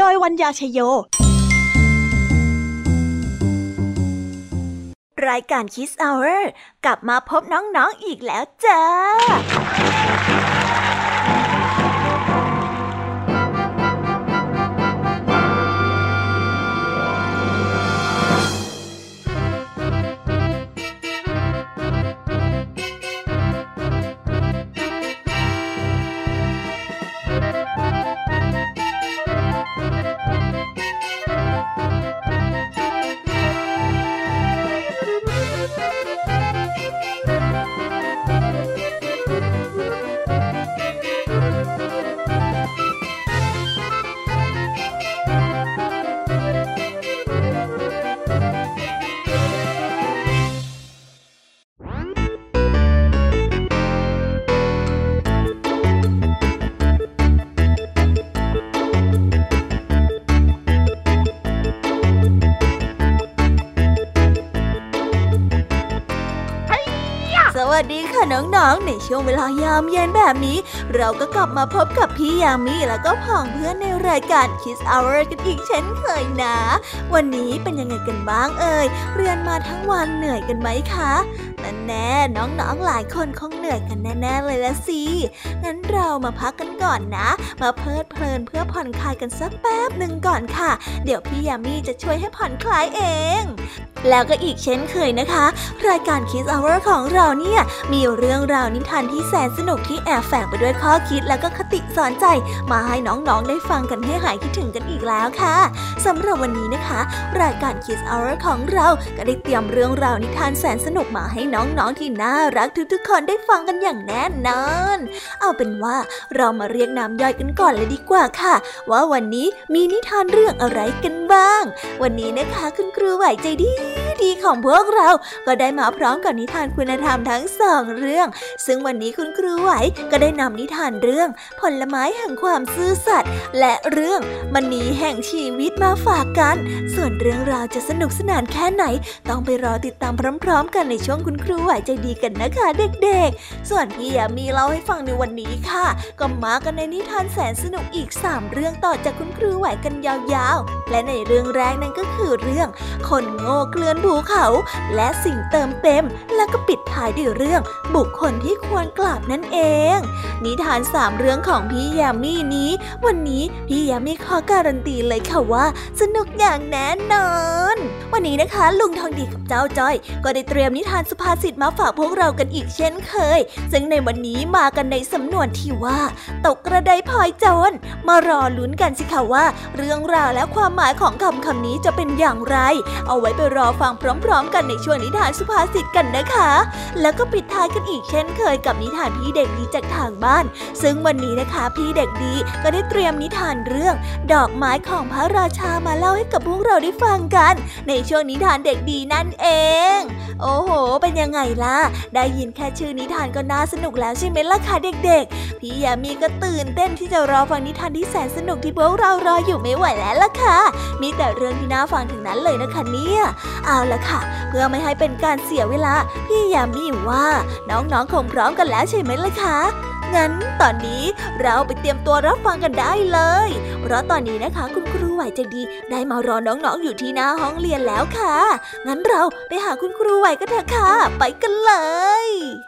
โดยวัญญาชยโย รายการ Kiss Hour กลับมาพบน้องๆออีกแล้วจ้า น้องๆ ในช่วงเวลายามเย็นแบบนี้ เราก็กลับมาพบกับพี่ยามีแล้วก็พ่องเพื่อนในรายการ Kiss Hour กันอีกเช่นเคยนะ วันนี้เป็นยังไงกันบ้างเอ่ย เรียนมาทั้งวันเหนื่อยกันไหมคะนั่นแน่น้องๆ หลายคนคงเหนื่อยกันแน่ๆเลยละสิ งั้นเรามาพักกันก่อนนะ มาเพลิดเพลินเพื่อผ่อนคลายกันสักแป๊บหนึ่งก่อนค่ะ เดี๋ยวพี่ยามีจะช่วยให้ผ่อนคลายเอง แล้วก็อีกเช่นเคยนะคะ รายการ Kids Hour ของเราเนี่ยมีเรื่องราวนิทานที่แสนสนุกที่แอบแฝงไปด้วยข้อคิดแล้วก็คติสอนใจ มาให้น้องๆได้ฟังกันให้หายคิดถึงกันอีกแล้วค่ะสำหรับวันนี้นะคะ รายการ Kids Hour ของเราก็ได้เตรียมเรื่องราวนิทานแสนสนุกมาให้น้องๆที่น่ารักทุกๆคนได้ฟังกันอย่างแน่นอน เอาเป็นว่าเรามาเรียกน้ำย่อยกันก่อนเลยดีกว่าค่ะ ว่าวันนี้มีนิทานเรื่องอะไรกันบ้าง วันนี้นะคะคุณครูไหวใจดี ดีของพวกเรา ก็ได้มาพร้อมกับนิทานคุณธรรมทั้งสองเรื่อง ซึ่งวันนี้คุณครูไหวก็ได้นำนิทานเรื่อง ผลไม้แห่งความซื่อสัตย์และเรื่องมณีแห่งชีวิตมาฝากกัน ส่วนเรื่องราวจะสนุกสนานแค่ไหน ต้องไปรอติดตามพร้อม ๆ กันในช่วงคุณครูไหวใจดีกันนะคะเด็กๆ ส่วนพี่ยามีเล่าให้ฟังในวันนี้ค่ะ ก็มากันในนิทานแสนสนุกอีก 3 เรื่องต่อจากคุณครูไหวกันยาวๆ และในเรื่องแรกนั่นก็คือเรื่อง คนโง่เคลื่อนภูเขา และสิ่งเติมเต็ม แล้วก็ปิดท้ายด้วยเรื่อง บุคคลที่ควรกราบนั่นเอง นิทานสามเรื่องของพี่ยามีนี้ วันนี้พี่ยามีขอการันตีเลยค่ะว่า สนุกอย่างแน่นอน วันนี้นะคะ ลุงทองดีกับเจ้าจ้อย ก็ได้เตรียมนิทานสุภาษิตมาฝากพวกเรากันอีกเช่นเคย ซึ่งในวันนี้มากันในสำนวนที่ว่า ตกกระไดพลอยโจรมารอลุ้นกันสิคะว่า เรื่องราวและความหมายของคำคำนี้จะเป็นอย่างไร เอาไว้ไปรอฟังพร้อม ๆ กันในช่วงนิทานสุภาษิตกันนะคะ แล้วก็ปิดท้ายกันอีกเช่นเคยกับนิทานพี่เด็กดีจากทางบ้าน ซึ่งวันนี้นะคะพี่เด็กดีก็ได้เตรียมนิทานเรื่อง ดอกไม้ของพระราชามาเล่าให้กับพวกเราได้ฟังกัน ในช่วงนิทานเด็กดีนั่นเอง โอ้โห เป็นยังไงล่ะ ได้ยินแค่ชื่อนิทานก็น่าสนุกแล้วใช่ไหมล่ะคะเด็กๆ พี่ยามีก็ตื่นเต้นที่จะรอฟังนิทานที่แสนสนุกที่พวกเรารออยู่ไม่ไหวแล้วล่ะค่ะ มีแต่เรื่องที่น่าฟังถึงนั้นเลยนะคะเนี่ย เอาละค่ะ เพื่อไม่ให้เป็นการเสียเวลา พี่ยามีว่าน้องๆคงพร้อมกันแล้วใช่ไหมล่ะคะงั้นตอนนี้เราไปเตรียมตัวรับฟังกันได้เลย เพราะตอนนี้นะคะ คุณครูไหวใจดี ได้มารอน้องๆออยู่ที่หน้าห้องเรียนแล้วค่ะ งั้นเราไปหาคุณครูไหวกันเถอะค่ะ ไปกันเลย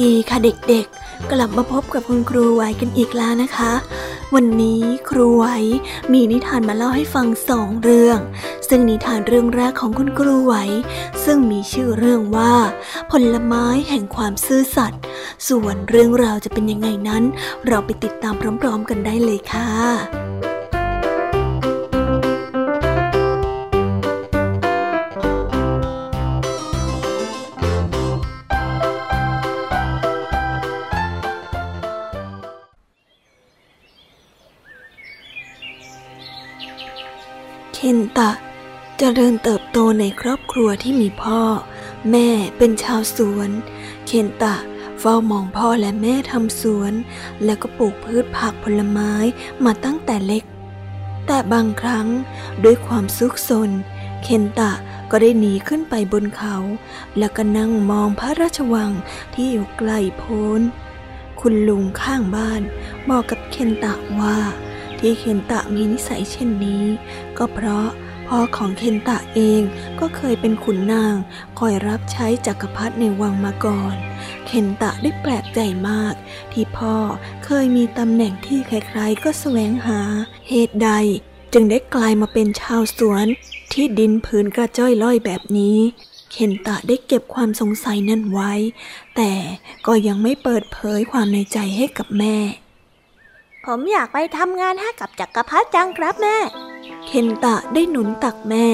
ดีค่ะเด็กๆ กลับมาพบกับคุณครูไหวกันอีกแล้วนะคะ วันนี้ครูไหวมีนิทานมาเล่าให้ฟังสองเรื่อง ซึ่งนิทานเรื่องแรกของคุณครูไหวซึ่งมีชื่อเรื่องว่า ผลไม้แห่งความซื่อสัตย์ส่วนเรื่องราวจะเป็นยังไงนั้น เราไปติดตามพร้อม ๆ กันได้เลยค่ะ ตะ เจริญเติบโตในครอบครัวที่มีพ่อ แม่เป็นชาวสวน เคนตะเฝ้ามองพ่อและแม่ทำสวน แล้วก็ปลูกพืชผักผลไม้มาตั้งแต่เล็ก แต่บางครั้งด้วยความซุกซน เคนตะก็ได้หนีขึ้นไปบนเขา แล้วก็นั่งมองพระราชวังที่อยู่ไกลโพ้น คุณลุงข้างบ้านบอกกับเคนตะว่า ที่เคนตะมีนิสัยเช่นนี้ ก็เพราะพ่อของเคนตะเองก็เคยเป็นขุนนางคอยรับใช้จักรพรรดิในวังมาก่อน เคนตะได้แปลกใจมาก ที่พ่อเคยมีตำแหน่งที่ใครๆก็แสวงหาเหตุใดจึงได้กลายมาเป็นชาวสวน ที่ดินผืนกระจ้อยล่อยแบบนี้ เคนตะได้เก็บความสงสัยนั่นไว้ แต่ก็ยังไม่เปิดเผยความในใจให้กับแม่ ผมอยากไปทำงานให้กับจักรพรรดิจังครับแม่ เคนตะได้หนุนตักแม่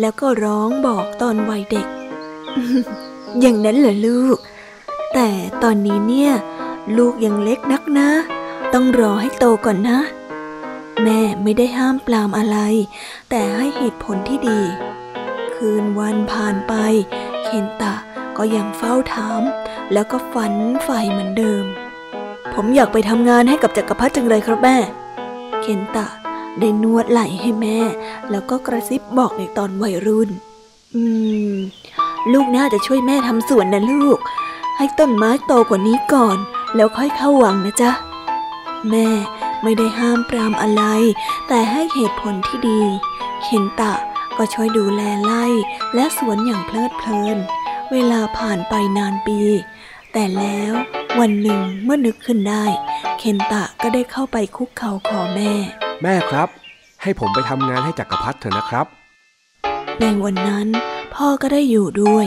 แล้วก็ร้องบอกตอนวัยเด็ก อย่างนั้นเหรอลูก แต่ตอนนี้เนี่ย ลูกยังเล็กนักนะ ต้องรอให้โตก่อนนะ แม่ไม่ได้ห้ามปรามอะไร แต่ให้เหตุผลที่ดี คืนวันผ่านไป เคนตะก็ยังเฝ้าถาม แล้วก็ฝันใฝ่เหมือนเดิม ผมอยากไปทำงานให้กับจักรพรรดิจังเลยครับแม่ เคนตะได้นวดไหล่ให้แม่ แล้วก็กระซิบบอกในตอนวัยรุ่น อืม ลูกน่าจะช่วยแม่ทำสวนนะลูก ให้ต้นไม้โตกว่านี้ก่อน แล้วค่อยเข้าวังนะจ๊ะ แม่ไม่ได้ห้ามปรามอะไร แต่ให้เหตุผลที่ดี เคนตะก็ช่วยดูแลไร่และสวนอย่างเพลิดเพลิน เวลาผ่านไปนานปี แต่แล้ว วันหนึ่งเมื่อนึกขึ้นได้ เคนตะก็ได้เข้าไปคุกเข่าขอแม่ แม่ครับ ให้ผมไปทำงานให้จักรพรรดิเถอะนะครับ ในวันนั้นพ่อก็ได้อยู่ด้วย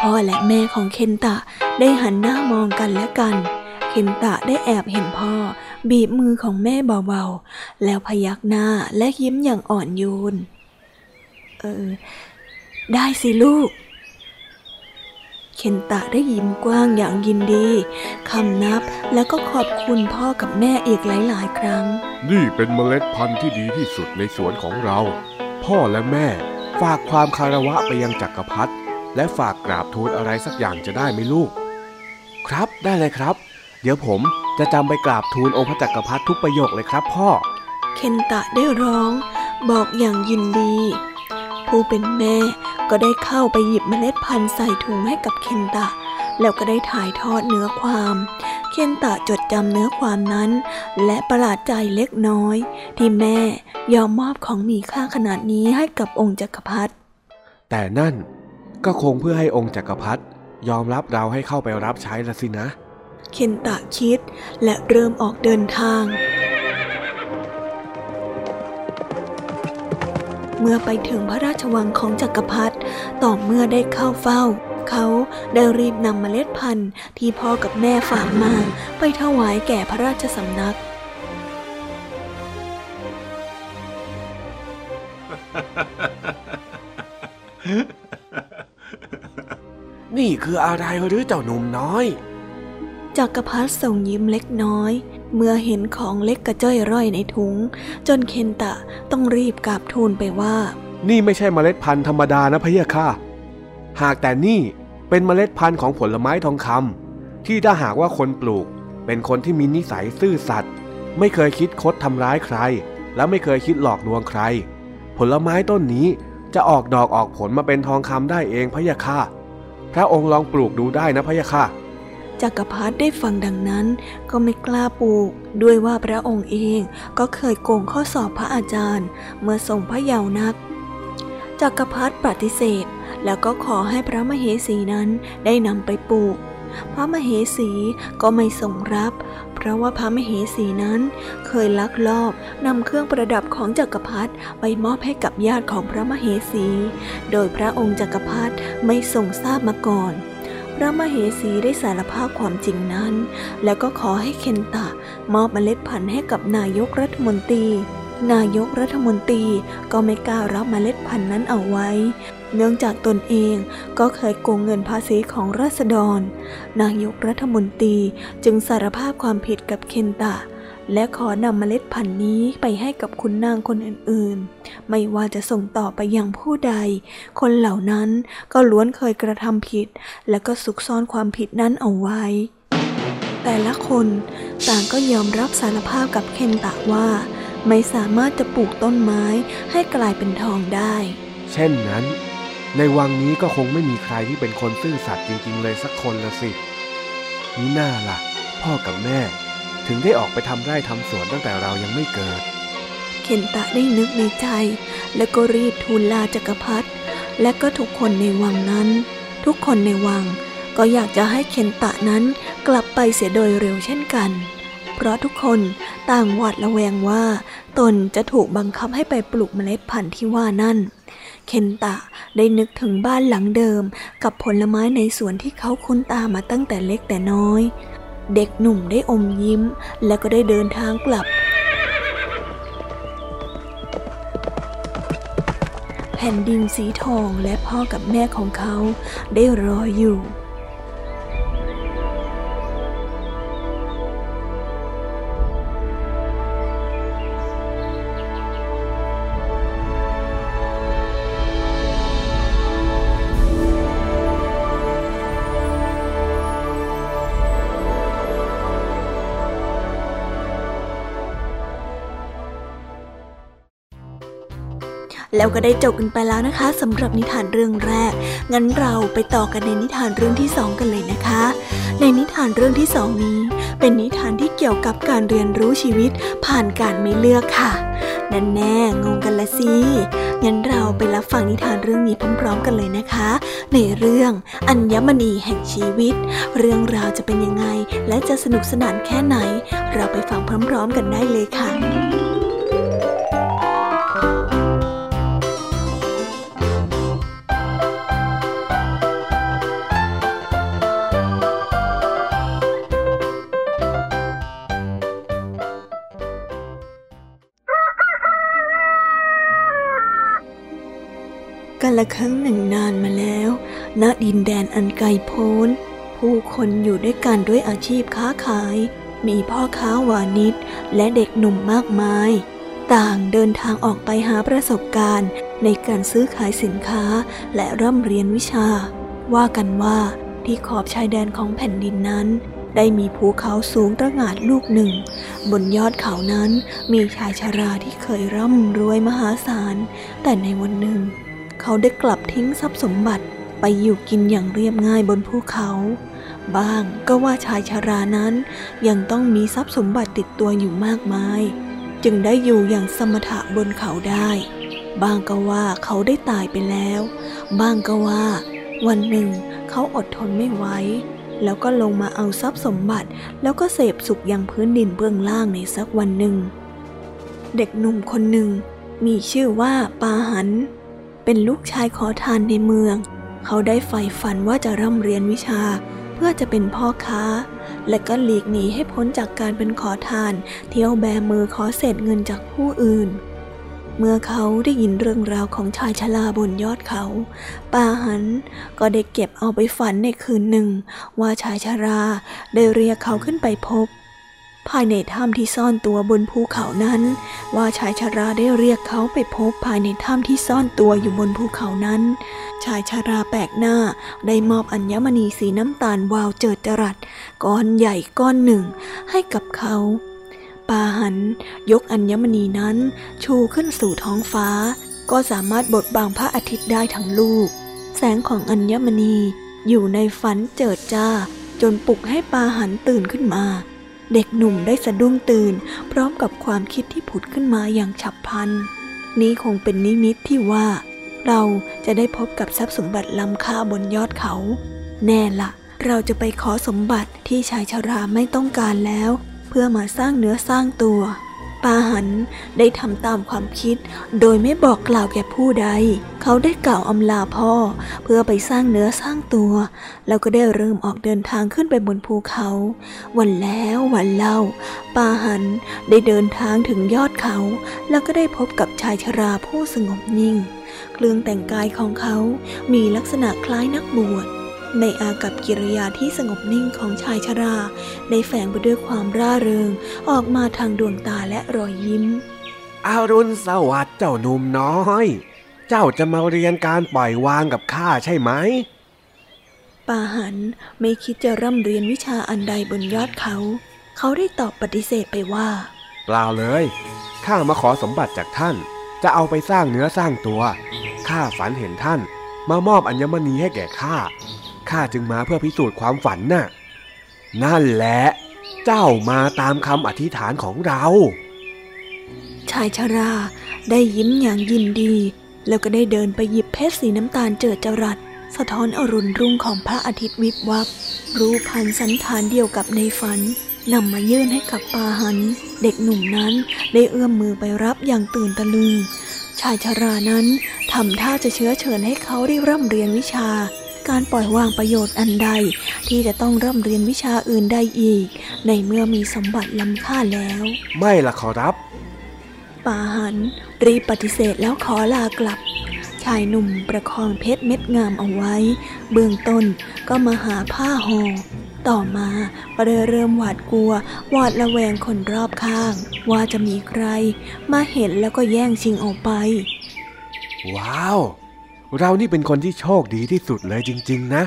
พ่อและแม่ของเคนตะได้หันหน้ามองกันและกัน เคนตะได้แอบเห็นพ่อ บีบมือของแม่เบาๆ แล้วพยักหน้าและยิ้มอย่างอ่อนโยน เออ ได้สิลูก เคนตะได้ยิ้มกว้างอย่างยินดี คำนับแล้วก็ขอบคุณพ่อกับแม่อีกหลาย ๆ ครั้ง นี่เป็นเมล็ดพันธุ์ที่ดีที่สุดในสวนของเรา พ่อและแม่ฝากความคารวะไปยังจักรพรรดิและฝากกราบทูลอะไรสักอย่างจะได้ไหมลูก ครับได้เลยครับ เดี๋ยวผมจะจำไปกราบทูลองค์พระจักรพรรดิทุกประโยคเลยครับพ่อ เคนตะได้ร้อง บอกอย่างยินดี ผู้เป็นแม่ ก็ได้เข้าไปหยิบเมล็ดพันธุ์ใส่ถุงให้กับเคนตะ แล้วก็ได้ถ่ายทอดเนื้อความ เคนตะจดจำเนื้อความนั้น และประหลาดใจเล็กน้อย ที่แม่ยอมมอบของมีค่าขนาดนี้ให้กับองค์จักรพรรดิแต่นั่นก็คงเพื่อให้องค์จักรพรรดิยอมรับเราให้เข้าไปรับใช้ละสินะ เคนตะคิดและเริ่มออกเดินทาง เมื่อไปถึงพระราชวังของจักรพรรดิต่อเมื่อได้เข้าเฝ้า เขาได้รีบนำเมล็ดพันธุ์ที่พ่อกับแม่ฝากมาไปถวายแก่พระราชสำนัก นี่คืออะไรหรือเจ้าหนุ่มน้อยจักรพรรดิส่งยิ้มเล็กน้อย เมื่อเห็นของเล็กกระจ้อยร่อยในถุง จนเคนตะต้องรีบกราบทูลไปว่า นี่ไม่ใช่เมล็ดพันธุ์ธรรมดานะพะเยะค่ะ หากแต่นี่เป็นเมล็ดพันธุ์ของผลไม้ทองคำที่ถ้าหากว่าคนปลูก เป็นคนที่มีนิสัยซื่อสัตย์ไม่เคยคิดคดทำร้ายใคร และไม่เคยคิดหลอกลวงใคร ผลไม้ต้นนี้จะออกดอกออกผลมาเป็นทองคำได้เองพะยะค่ะ พระองค์ลองปลูกดูได้นะพะยะค่ะ จักรพรรดิได้ฟังดังนั้นก็ไม่กล้าปลูก ด้วยว่าพระองค์เองก็เคยโกงข้อสอบพระอาจารย์ เมื่อทรงพระเยาว์นัก จักรพรรดิปฏิเสธ แล้วก็ขอให้พระมเหสีนั้นได้นำไปปลูก พระมเหสีก็ไม่ทรงรับ เพราะว่าพระมเหสีนั้นเคยลักลอบนำเครื่องประดับของจักรพรรดิไปมอบให้กับญาติของพระมเหสี โดยพระองค์จักรพรรดิไม่ทรงทราบมาก่อน พระมเหสีได้สารภาพความจริงนั้น แล้วก็ขอให้เคนตะมอบเมล็ดพันธุ์ให้กับนายกรัฐมนตรี นายกรัฐมนตรีก็ไม่กล้ารับเมล็ดพันธุ์นั้นเอาไว้ เนื่องจากตนเองก็เคยโกงเงินภาษีของราษฎร นายกรัฐมนตรีจึงสารภาพความผิดกับเคนตะ และขอนำเมล็ดพันธุ์นี้ไปให้กับคุณนางคนอื่นๆ ไม่ว่าจะส่งต่อไปยังผู้ใด คนเหล่านั้นก็ล้วนเคยกระทำผิด และก็ซุกซ่อนความผิดนั้นเอาไว้ แต่ละคนต่างก็ยอมรับสารภาพกับเคนตะว่า ไม่สามารถจะปลูกต้นไม้ให้กลายเป็นทองได้ เช่นนั้น ในวังนี้ก็คงไม่มีใครที่เป็นคนซื่อสัตย์จริง ๆ เลยสักคนละสินี่น่าละ่ะ พ่อกับแม่ ถึงได้ออกไปทำไร่ทำสวนตั้งแต่เรายังไม่เกิด เคนตะได้นึกในใจ แล้วก็รีบทูลลาจักรพรรดิและก็ทุกคนในวังนั้น ทุกคนในวังก็อยากจะให้เคนตะนั้นกลับไปเสียโดยเร็วเช่นกัน เพราะทุกคนต่างหวาดระแวงว่า ตนจะถูกบังคับให้ไปปลูกเมล็ดพันธุ์ที่ว่านั่น เคนตะได้นึกถึงบ้านหลังเดิม กับผลไม้ในสวนที่เขาคุ้นตามาตั้งแต่เล็กแต่น้อย เด็กหนุ่มได้อมยิ้ม และก็ได้เดินทางกลับ แผ่นดินสีทองและพ่อกับแม่ของเขาได้รออยู่ แล้วก็ได้จบกันไปแล้วนะคะสำหรับนิทานเรื่องแรก งั้นเราไปต่อกันในนิทานเรื่องที่สองกันเลยนะคะ ในนิทานเรื่องที่สองนี้ เป็นนิทานที่เกี่ยวกับการเรียนรู้ชีวิตผ่านการไม่เลือกค่ะนั่นแน่งงกันละสิงั้นเราไปรับฟังนิทานเรื่องนี้พร้อมๆกันเลยนะคะ ในเรื่องอัญมณีแห่งชีวิต เรื่องราวจะเป็นยังไง และจะสนุกสนานแค่ไหน เราไปฟังพร้อม ๆ กันได้เลยค่ะ ละครั้งหนึ่งนานมาแล้ว ณ ดินแดนอันไกลโพ้น ผู้คนอยู่ด้วยกันด้วยอาชีพค้าขาย มีพ่อค้าวานิชและเด็กหนุ่มมากมาย ต่างเดินทางออกไปหาประสบการณ์ในการซื้อขายสินค้าและร่ำเรียนวิชา ว่ากันว่าที่ขอบชายแดนของแผ่นดินนั้น ได้มีภูเขาสูงระงาดลูกหนึ่ง บนยอดเขานั้นมีชายชาราที่เคยร่ำรวยมหาศาล แต่ในวันหนึ่ง เขาได้กลับทิ้งทรัพย์สมบัติไปอยู่กินอย่างเรียบง่ายบนภูเขา บ้างก็ว่าชายชารานั้นยังต้องมีทรัพย์สมบัติติดตัวอยู่มากมาย จึงได้อยู่อย่างสมถะบนเขาได้ บางก็ว่าเขาได้ตายไปแล้วบ้างก็ว่า วันหนึ่งเขาอดทนไม่ไหวแล้วก็ลงมาเอาทรัพย์สมบัติ แล้วก็เสพสุขยังพื้นดินเบื้องล่างในสักวันหนึ่ง เด็กหนุ่มคนหนึ่งมีชื่อว่าปาหัน เป็นลูกชายขอทานในเมือง เขาได้ใฝ่ฝันว่าจะร่ำเรียนวิชาเพื่อจะเป็นพ่อค้า และก็หลีกหนีให้พ้นจากการเป็นขอทาน เที่ยวแบมือขอเศษเงินจากผู้อื่น เมื่อเขาได้ยินเรื่องราวของชายชราบนยอดเขาปาหันก็ได้เก็บเอาไปฝันในคืนหนึ่ง ว่าชายชราได้เรียกเขาขึ้นไปพบ ภายในถ้ำที่ซ่อนตัวบนภูเขานั้น ว่าชายชาราได้เรียกเขาไปพบภายในถ้ำที่ซ่อนตัวอยู่บนภูเขานั้น ชายชาราแปลกหน้าได้มอบอัญมณีสีน้ำตาลวาวเจิดจรัสก้อนใหญ่ก้อนหนึ่งให้กับเขาปาหัน ยกอัญมณีนั้น ชูขึ้นสู่ท้องฟ้า ก็สามารถบดบังพระอาทิตย์ได้ทั้งลูก แสงของอัญมณีอยู่ในฝันเจิดจ้า จนปลุกให้ปาหันตื่นขึ้นมา เด็กหนุ่มได้สะดุ้งตื่น พร้อมกับความคิดที่ผุดขึ้นมาอย่างฉับพลัน นี้คงเป็นนิมิตที่ว่า เราจะได้พบกับทรัพย์สมบัติล้ำค่าบนยอดเขา แน่ละเราจะไปขอสมบัติที่ชายชราไม่ต้องการแล้ว เพื่อมาสร้างเนื้อสร้างตัว ปาหันได้ทำตามความคิด โดยไม่บอกกล่าวแก่ผู้ใด เขาได้กล่าวอำลาพ่อ เพื่อไปสร้างเนื้อสร้างตัว แล้วก็ได้เริ่มออกเดินทางขึ้นไปบนภูเขา วันแล้ววันเล่า ปาหันได้เดินทางถึงยอดเขา แล้วก็ได้พบกับชายชราผู้สงบนิ่ง เครื่องแต่งกายของเขามีลักษณะคล้ายนักบวช ในอากับกิริยาที่สงบนิ่งของชายชรา ได้แฝงไปด้วยความร่าเริง ออกมาทางดวงตาและรอยยิ้ม อารุณสวัสดิ์เจ้าหนุ่มน้อย เจ้าจะมาเรียนการปล่อยวางกับข้าใช่ไหมปาหันไม่คิดจะร่ำเรียนวิชาอันใดบนยอดเขา เขาได้ตอบปฏิเสธไปว่าเปล่าเลย ข้ามาขอสมบัติจากท่าน จะเอาไปสร้างเนื้อสร้างตัว ข้าฝันเห็นท่าน มามอบอัญมณีให้แก่ข้า ข้าจึงมาเพื่อพิสูจน์ความฝันน่ะ นั่นแหละ เจ้ามาตามคำอธิษฐานของเรา ชายชราได้ยิ้มอย่างยินดี แล้วก็ได้เดินไปหยิบเพชรสีน้ำตาลเจิดจรัส สะท้อนอรุณรุ่งของพระอาทิตย์วิบวับ รูปพันสันฐานเดียวกับในฝันนำมายื่นให้กับปาหัน เด็กหนุ่มนั้นได้เอื้อมมือไปรับอย่างตื่นตะลึง ชายชรานั้นทำท่าจะเชื้อเชิญให้เขาได้ร่ำเรียนวิชา การปล่อยวางประโยชน์อันใด ที่จะต้องเริ่มเรียนวิชาอื่นได้อีก ในเมื่อมีสมบัติล้ำค่าแล้ว ไม่ละขอรับป่าหันรีบปฏิเสธแล้วขอลากลับ ชายหนุ่มประคองเพชรเม็ดงามเอาไว้ เบื้องต้นก็มาหาผ้าห่อต่อมาก็ได้เริ่มหวาดกลัว หวาดระแวงคนรอบข้าง ว่าจะมีใคร มาเห็นแล้วก็แย่งชิงออกไป ว้าว เรานี่เป็นคนที่โชคดีที่สุดเลยจริง ๆ นะ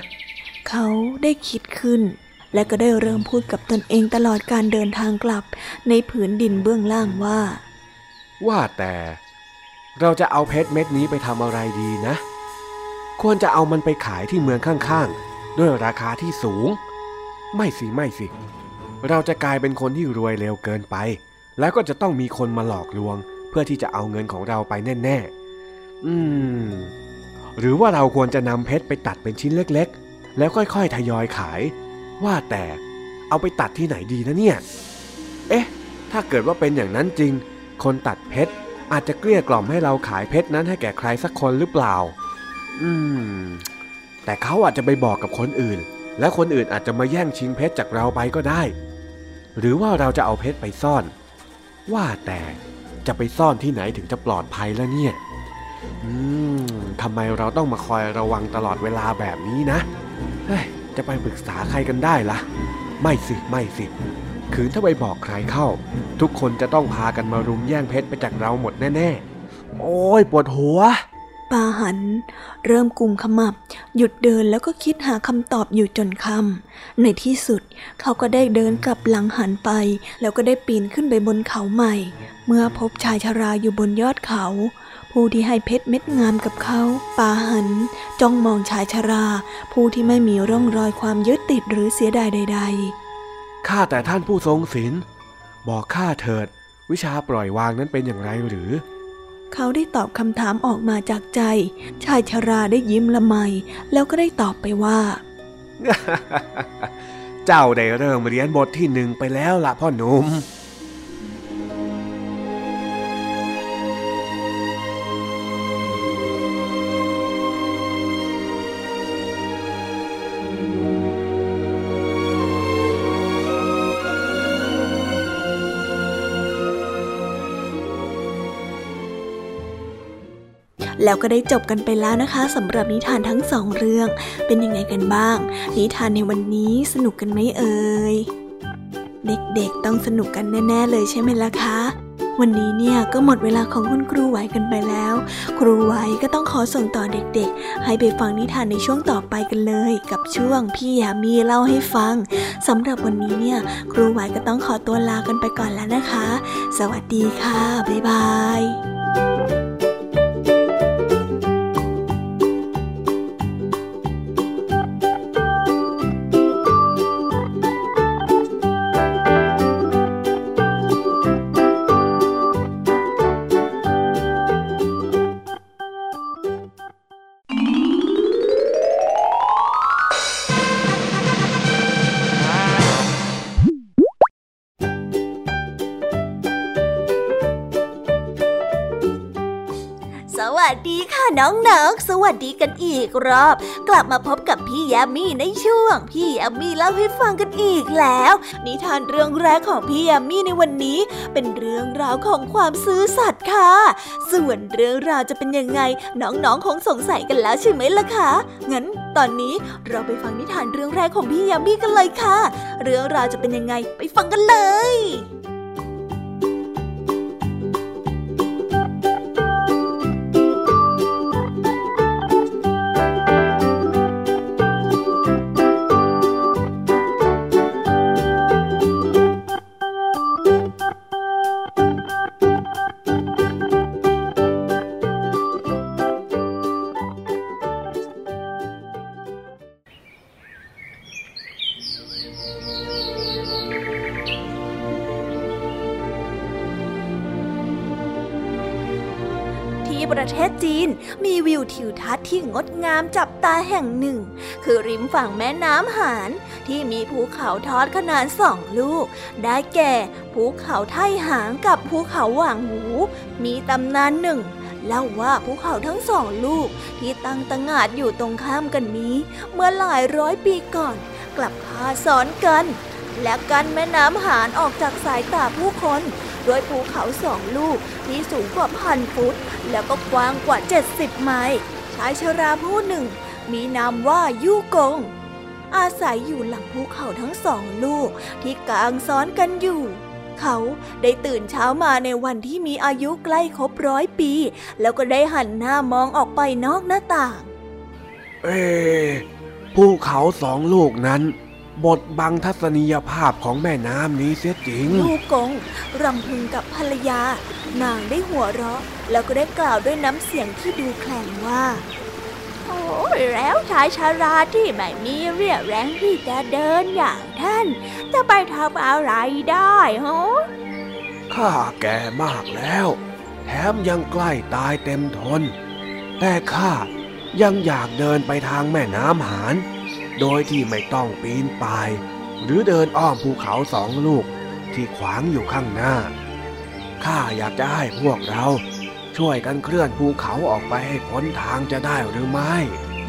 เขาได้คิดขึ้น และก็ได้เริ่มพูดกับตนเองตลอดการเดินทางกลับ ในผืนดินเบื้องล่างว่า ว่าแต่เราจะเอาเพชรเม็ดนี้ไปทำอะไรดีนะ ควรจะเอามันไปขายที่เมืองข้างๆ ด้วยราคาที่สูง ไม่สิไม่สิ เราจะกลายเป็นคนที่รวยเร็วเกินไป แล้วก็จะต้องมีคนมาหลอกลวง เพื่อที่จะเอาเงินของเราไปแน่ ๆ อืม หรือว่าเราควรจะนำเพชรไปตัดเป็นชิ้นเล็กๆ แล้วค่อยๆ ทยอยขาย ว่าแต่เอาไปตัดที่ไหนดีนะเนี่ย เอ๊ะ ถ้าเกิดว่าเป็นอย่างนั้นจริง คนตัดเพชรอาจจะเกลี้ยกล่อมให้เราขายเพชรนั้นให้แก่ใครสักคนหรือเปล่า อืม แต่เขาอาจจะไปบอกกับคนอื่น และคนอื่นอาจจะมาแย่งชิงเพชรจากเราไปก็ได้ หรือว่าเราจะเอาเพชรไปซ่อน ว่าแต่จะไปซ่อนที่ไหนถึงจะปลอดภัยแล้วเนี่ย อืมทำไมเราต้องมาคอยระวังตลอดเวลาแบบนี้นะ เฮ้ย จะไปปรึกษาใครกันได้ละ่ะ ไม่สิ ไม่สิ คืนถ้าไปบอกใครเข้า ทุกคนจะต้องพากันมารุมแย่งเพชรไปจากเราหมดแน่ๆ โอ้ยปวดหัว ปาหัน เริ่มกุมขมับ หยุดเดินแล้วก็คิดหาคำตอบอยู่จนคำในที่สุด เขาก็ได้เดินกลับหลังหันไป แล้วก็ได้ปีนขึ้นไปบนเขาใหม่ เมื่อพบชายชราอยู่บนยอดเขา ผู้ที่ให้เพชรเม็ดงามกับเขาปาหัน จ้องมองชายชรา ผู้ที่ไม่มีร่องรอยความยึดติดหรือเสียดายใด ๆ ข้าแต่ท่านผู้ทรงศีลบอกข้าเถิด วิชาปล่อยวางนั้นเป็นอย่างไรหรือ เขาได้ตอบคำถามออกมาจากใจ ชายชราได้ยิ้มละไม แล้วก็ได้ตอบไปว่า เจ้าได้เริ่มเรียนบทที่หนึ่งไปแล้วล่ะพ่อหนุ่ม แล้วก็ได้จบกันไปแล้วนะคะสำหรับนิทานทั้งสองเรื่อง เป็นยังไงกันบ้าง นิทานในวันนี้สนุกกันไหมเอ่ยเด็กๆต้องสนุกกันแน่ ๆ เลยใช่ไหมล่ะคะวันนี้เนี่ยก็หมดเวลาของคุณครูไหวกันไปแล้ว ครูไหวก็ต้องขอส่งต่อเด็กๆ ให้ไปฟังนิทานในช่วงต่อไปกันเลย กับช่วงพี่ยามีเล่าให้ฟังสำหรับวันนี้เนี่ย ครูไหวก็ต้องขอตัวลากันไปก่อนแล้วนะคะ สวัสดีค่ะ บ๊ายบาย น้องๆ สวัสดีกันอีกรอบ กลับมาพบกับพี่ยามีในช่วง พี่ยามีเล่าให้ฟังกันอีกแล้ว นิทานเรื่องแรกของพี่ยามีในวันนี้ เป็นเรื่องราวของความซื่อสัตย์ค่ะ ส่วนเรื่องราวจะเป็นยังไง น้องๆ คงสงสัยกันแล้วใช่ไหมล่ะคะ งั้นตอนนี้เราไปฟังนิทานเรื่องแรกของพี่ยามีกันเลยค่ะ เรื่องราวจะเป็นยังไงไปฟังกันเลย ทิวทัศน์ที่งดงามจับตาแห่งหนึ่ง คือริมฝั่งแม่น้ำหานที่มีภูเขาทอดขนาดสองลูก ได้แก่ภูเขาไทหางกับภูเขาหว่างหู มีตำนานหนึ่งเล่าว่าภูเขาทั้งสองลูกที่ตั้งตงาดอยู่ตรงข้ามกันนี้ เมื่อหลายร้อยปีก่อน กลับพาซ้อนกัน และกันแม่น้ำหานออกจากสายตาผู้คน ด้วยภูเขาสองลูกที่สูงกว่าพันฟุต แล้วก็กว้างกว่า 70 ไมล์ชายชราผู้หนึ่ง มีนามว่ายู่กง อาศัยอยู่หลังภูเขาทั้งสองลูกที่กางซ้อนกันอยู่เขาได้ตื่นเช้ามาในวันที่มีอายุใกล้ครบร้อยปี แล้วก็ได้หันหน้ามองออกไปนอกหน้าต่าง เอภูเขาสองลูกนั้น บทบังทัศนียภาพของแม่น้ำนี้เสียจริง ลูกกงรำพึงกับภรรยา นางได้หัวเราะ แล้วก็ได้กล่าวด้วยน้ำเสียงที่ดูแคลงว่า โอ้ยแล้วชายชาราที่ไม่มีเรี่ยวแรงที่จะเดินอย่างท่าน จะไปทำอะไรได้ฮะข้าแก่มากแล้ว แถมยังใกล้ตายเต็มทน แต่ข้ายังอยากเดินไปทางแม่น้ำหาน โดยที่ไม่ต้องปีนป่าย หรือเดินอ้อมภูเขาสองลูกที่ขวางอยู่ข้างหน้า ข้าอยากจะให้พวกเรา ช่วยกันเคลื่อนภูเขาออกไปให้พ้นทางจะได้หรือไม่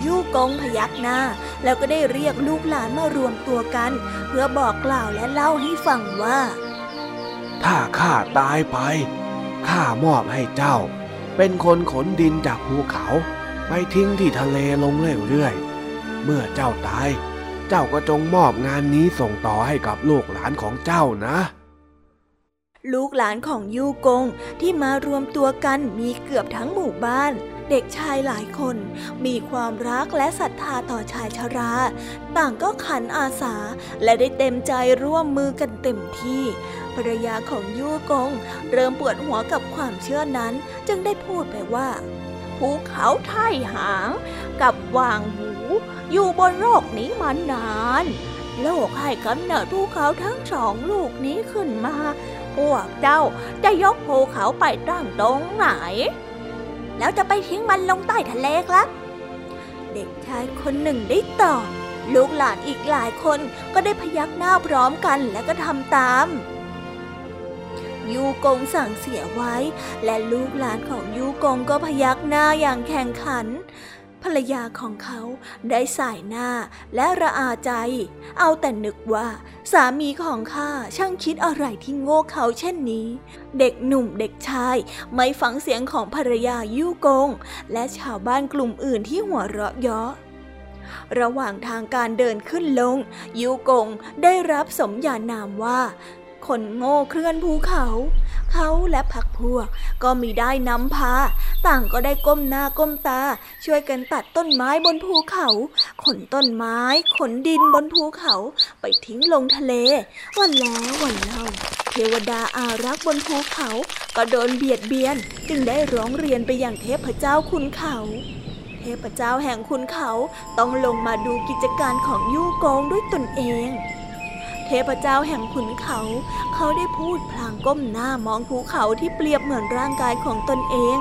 ยู่กงพยักหน้า แล้วก็ได้เรียกลูกหลานมารวมตัวกัน เพื่อบอกกล่าวและเล่าให้ฟังว่า ถ้าข้าตายไปข้ามอบให้เจ้า เป็นคนขนดินจากภูเขา ไปทิ้งที่ทะเลลงเรื่อยๆ เมื่อเจ้าตาย เจ้าก็จงมอบงานนี้ส่งต่อให้กับลูกหลานของเจ้านะ ลูกหลานของยูกงที่มารวมตัวกันมีเกือบทั้งหมู่บ้านเด็กชายหลายคนมีความรักและศรัทธาต่อชายชรา ต่างก็ขันอาสาและได้เต็มใจร่วมมือกันเต็มที่ ภรรยาของยูกง เริ่มปวดหัวกับความเชื่อนั้น จึงได้พูดไปว่า ภูเขาไท่หางกับวางหู อยู่บนโลกนี้มานาน โลกให้กำเนิดภูเขาทั้งสองลูกนี้ขึ้นมา พวกเจ้าจะยกภูเขาไปตั้งตรงไหน แล้วจะไปทิ้งมันลงใต้ทะเลครับ เด็กชายคนหนึ่งได้ตอบลูกหลานอีกหลายคนก็ได้พยักหน้าพร้อมกันและก็ทำตามยูกงสั่งเสียไว้ และลูกหลานของยูกงก็พยักหน้าอย่างแข่งขัน ภรรยาของเขาได้สายหน้าและระอาใจ เอาแต่นึกว่า สามีของข้าช่างคิดอะไรที่โง่เขาเช่นนี้ เด็กหนุ่มเด็กชายไม่ฟังเสียงของภรรยายู่กง และชาวบ้านกลุ่มอื่นที่หัวเราะเยาะระหว่างทางการเดินขึ้นลง ยูกงได้รับสมญานามว่า คนโง่เคลื่อนภูเขา เขาและพักพวกก็มีได้นำพา ต่างก็ได้ก้มหน้าก้มตา ช่วยกันตัดต้นไม้บนภูเขา ขนต้นไม้ ขนดินบนภูเขา ไปทิ้งลงทะเล วันแล้ววันเล่า เทวดาอารักษ์บนภูเขา ก็โดนเบียดเบียน จึงได้ร้องเรียนไปยังเทพเจ้าคุณเขาเทพเจ้าแห่งคุณเขาต้องลงมาดูกิจการของยู่กงด้วยตนเอง พเจ้าแห่งขุนเขา เขาได้พูดพลางก้มหน้ามองภูเขาที่เปรียบเหมือนร่างกายของตนเอง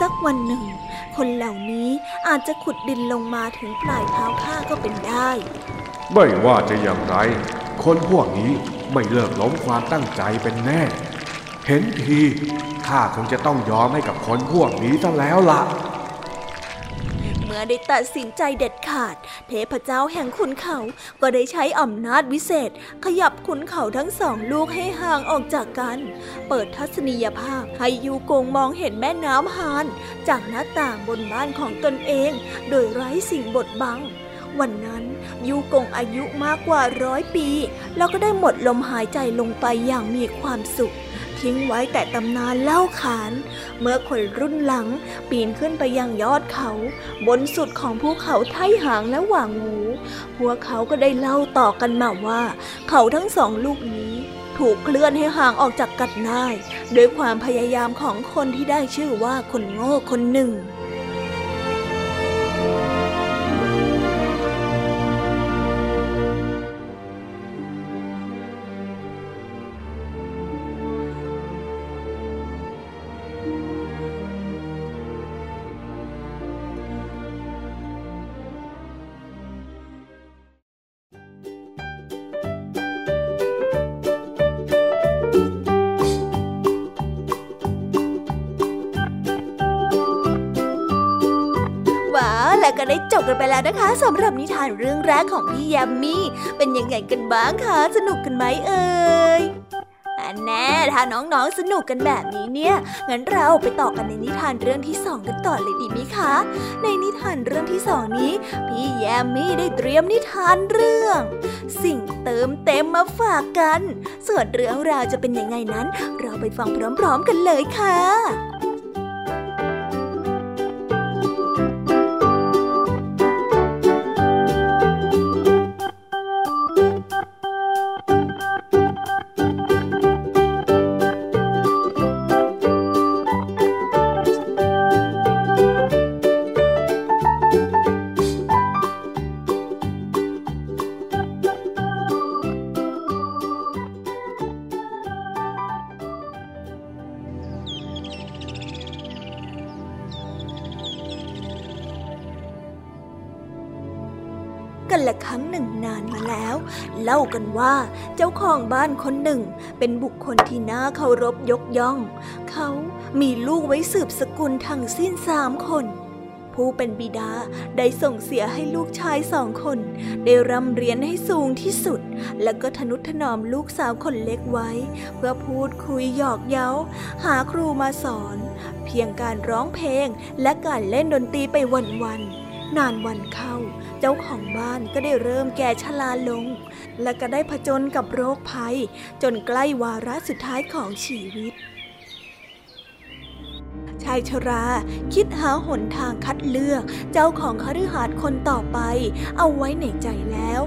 สักวันหนึ่ง คนเหล่านี้อาจจะขุดดินลงมาถึงปลายเท้าข้าก็เป็นได้ ไม่ว่าจะอย่างไร คนพวกนี้ไม่เลิกล้มความตั้งใจเป็นแน่ เห็นทีข้าคงจะต้องยอมให้กับคนพวกนี้ซะแล้วล่ะ เมื่อได้ตัดสินใจเด็ดขาด เทพเจ้าแห่งขุนเขาก็ได้ใช้อำนาจวิเศษ ขยับขุนเขาทั้งสองลูกให้ห่างออกจากกัน เปิดทัศนียภาพให้ยูกงมองเห็นแม่น้ำฮาน จากหน้าต่างบนบ้านของตนเอง โดยไร้สิ่งบดบังวันนั้นยูกงอายุมากกว่าร้อยปี แล้วก็ได้หมดลมหายใจลงไปอย่างมีความสุข ทิ้งไว้แต่ตำนานเล่าขาน เมื่อคนรุ่นหลังปีนขึ้นไปยังยอดเขา บนสุดของภูเขาไทหางและหว่างหู พวกเขาก็ได้เล่าต่อกันมาว่า เขาทั้งสองลูกนี้ถูกเคลื่อนให้ห่างออกจากกันได้ด้วยความพยายามของคนที่ได้ชื่อว่าคนโง่คนหนึ่ง กันไปแล้วนะคะสำหรับนิทานเรื่องแรกของพี่ยามี่เป็นยังไงกันบ้างคะสนุกกันไหมเอ่ยอันแน่ถ้าน้องๆสนุกกันแบบนี้เนี่ย งั้นเราไปต่อกันในนิทานเรื่องที่สองกันต่อเลยดีไหมคะ ในนิทานเรื่องที่สองนี้ พี่แยมมี่ได้เตรียมนิทานเรื่อง สิ่งเติมเต็มมาฝากกัน ส่วนเรื่องราวจะเป็นยังไงนั้น เราไปฟังพร้อม ๆ กันเลยค่ะ ของบ้านคนหนึ่ง เป็นบุคคลที่น่าเคารพยกย่อง เขามีลูกไว้สืบสกุลทั้งสิ้นสามคน ผู้เป็นบิดาได้ส่งเสียให้ลูกชายสองคน ได้ร่ำเรียนให้สูงที่สุด แล้วก็ทนุถนอมลูกสาวคนเล็กไว้ เพื่อพูดคุยหยอกเย้า หาครูมาสอน เพียงการร้องเพลงและการเล่นดนตรีไปวันๆนานวันเข้า เจ้าของบ้านก็ได้เริ่มแก่ชราลง และก็ได้ผจญกับโรคภัย จนใกล้วาระสุดท้ายของชีวิต ชายชราคิดหาหนทางคัดเลือกเจ้าของคฤหาสน์คนต่อไป เอาไว้ในใจแล้ว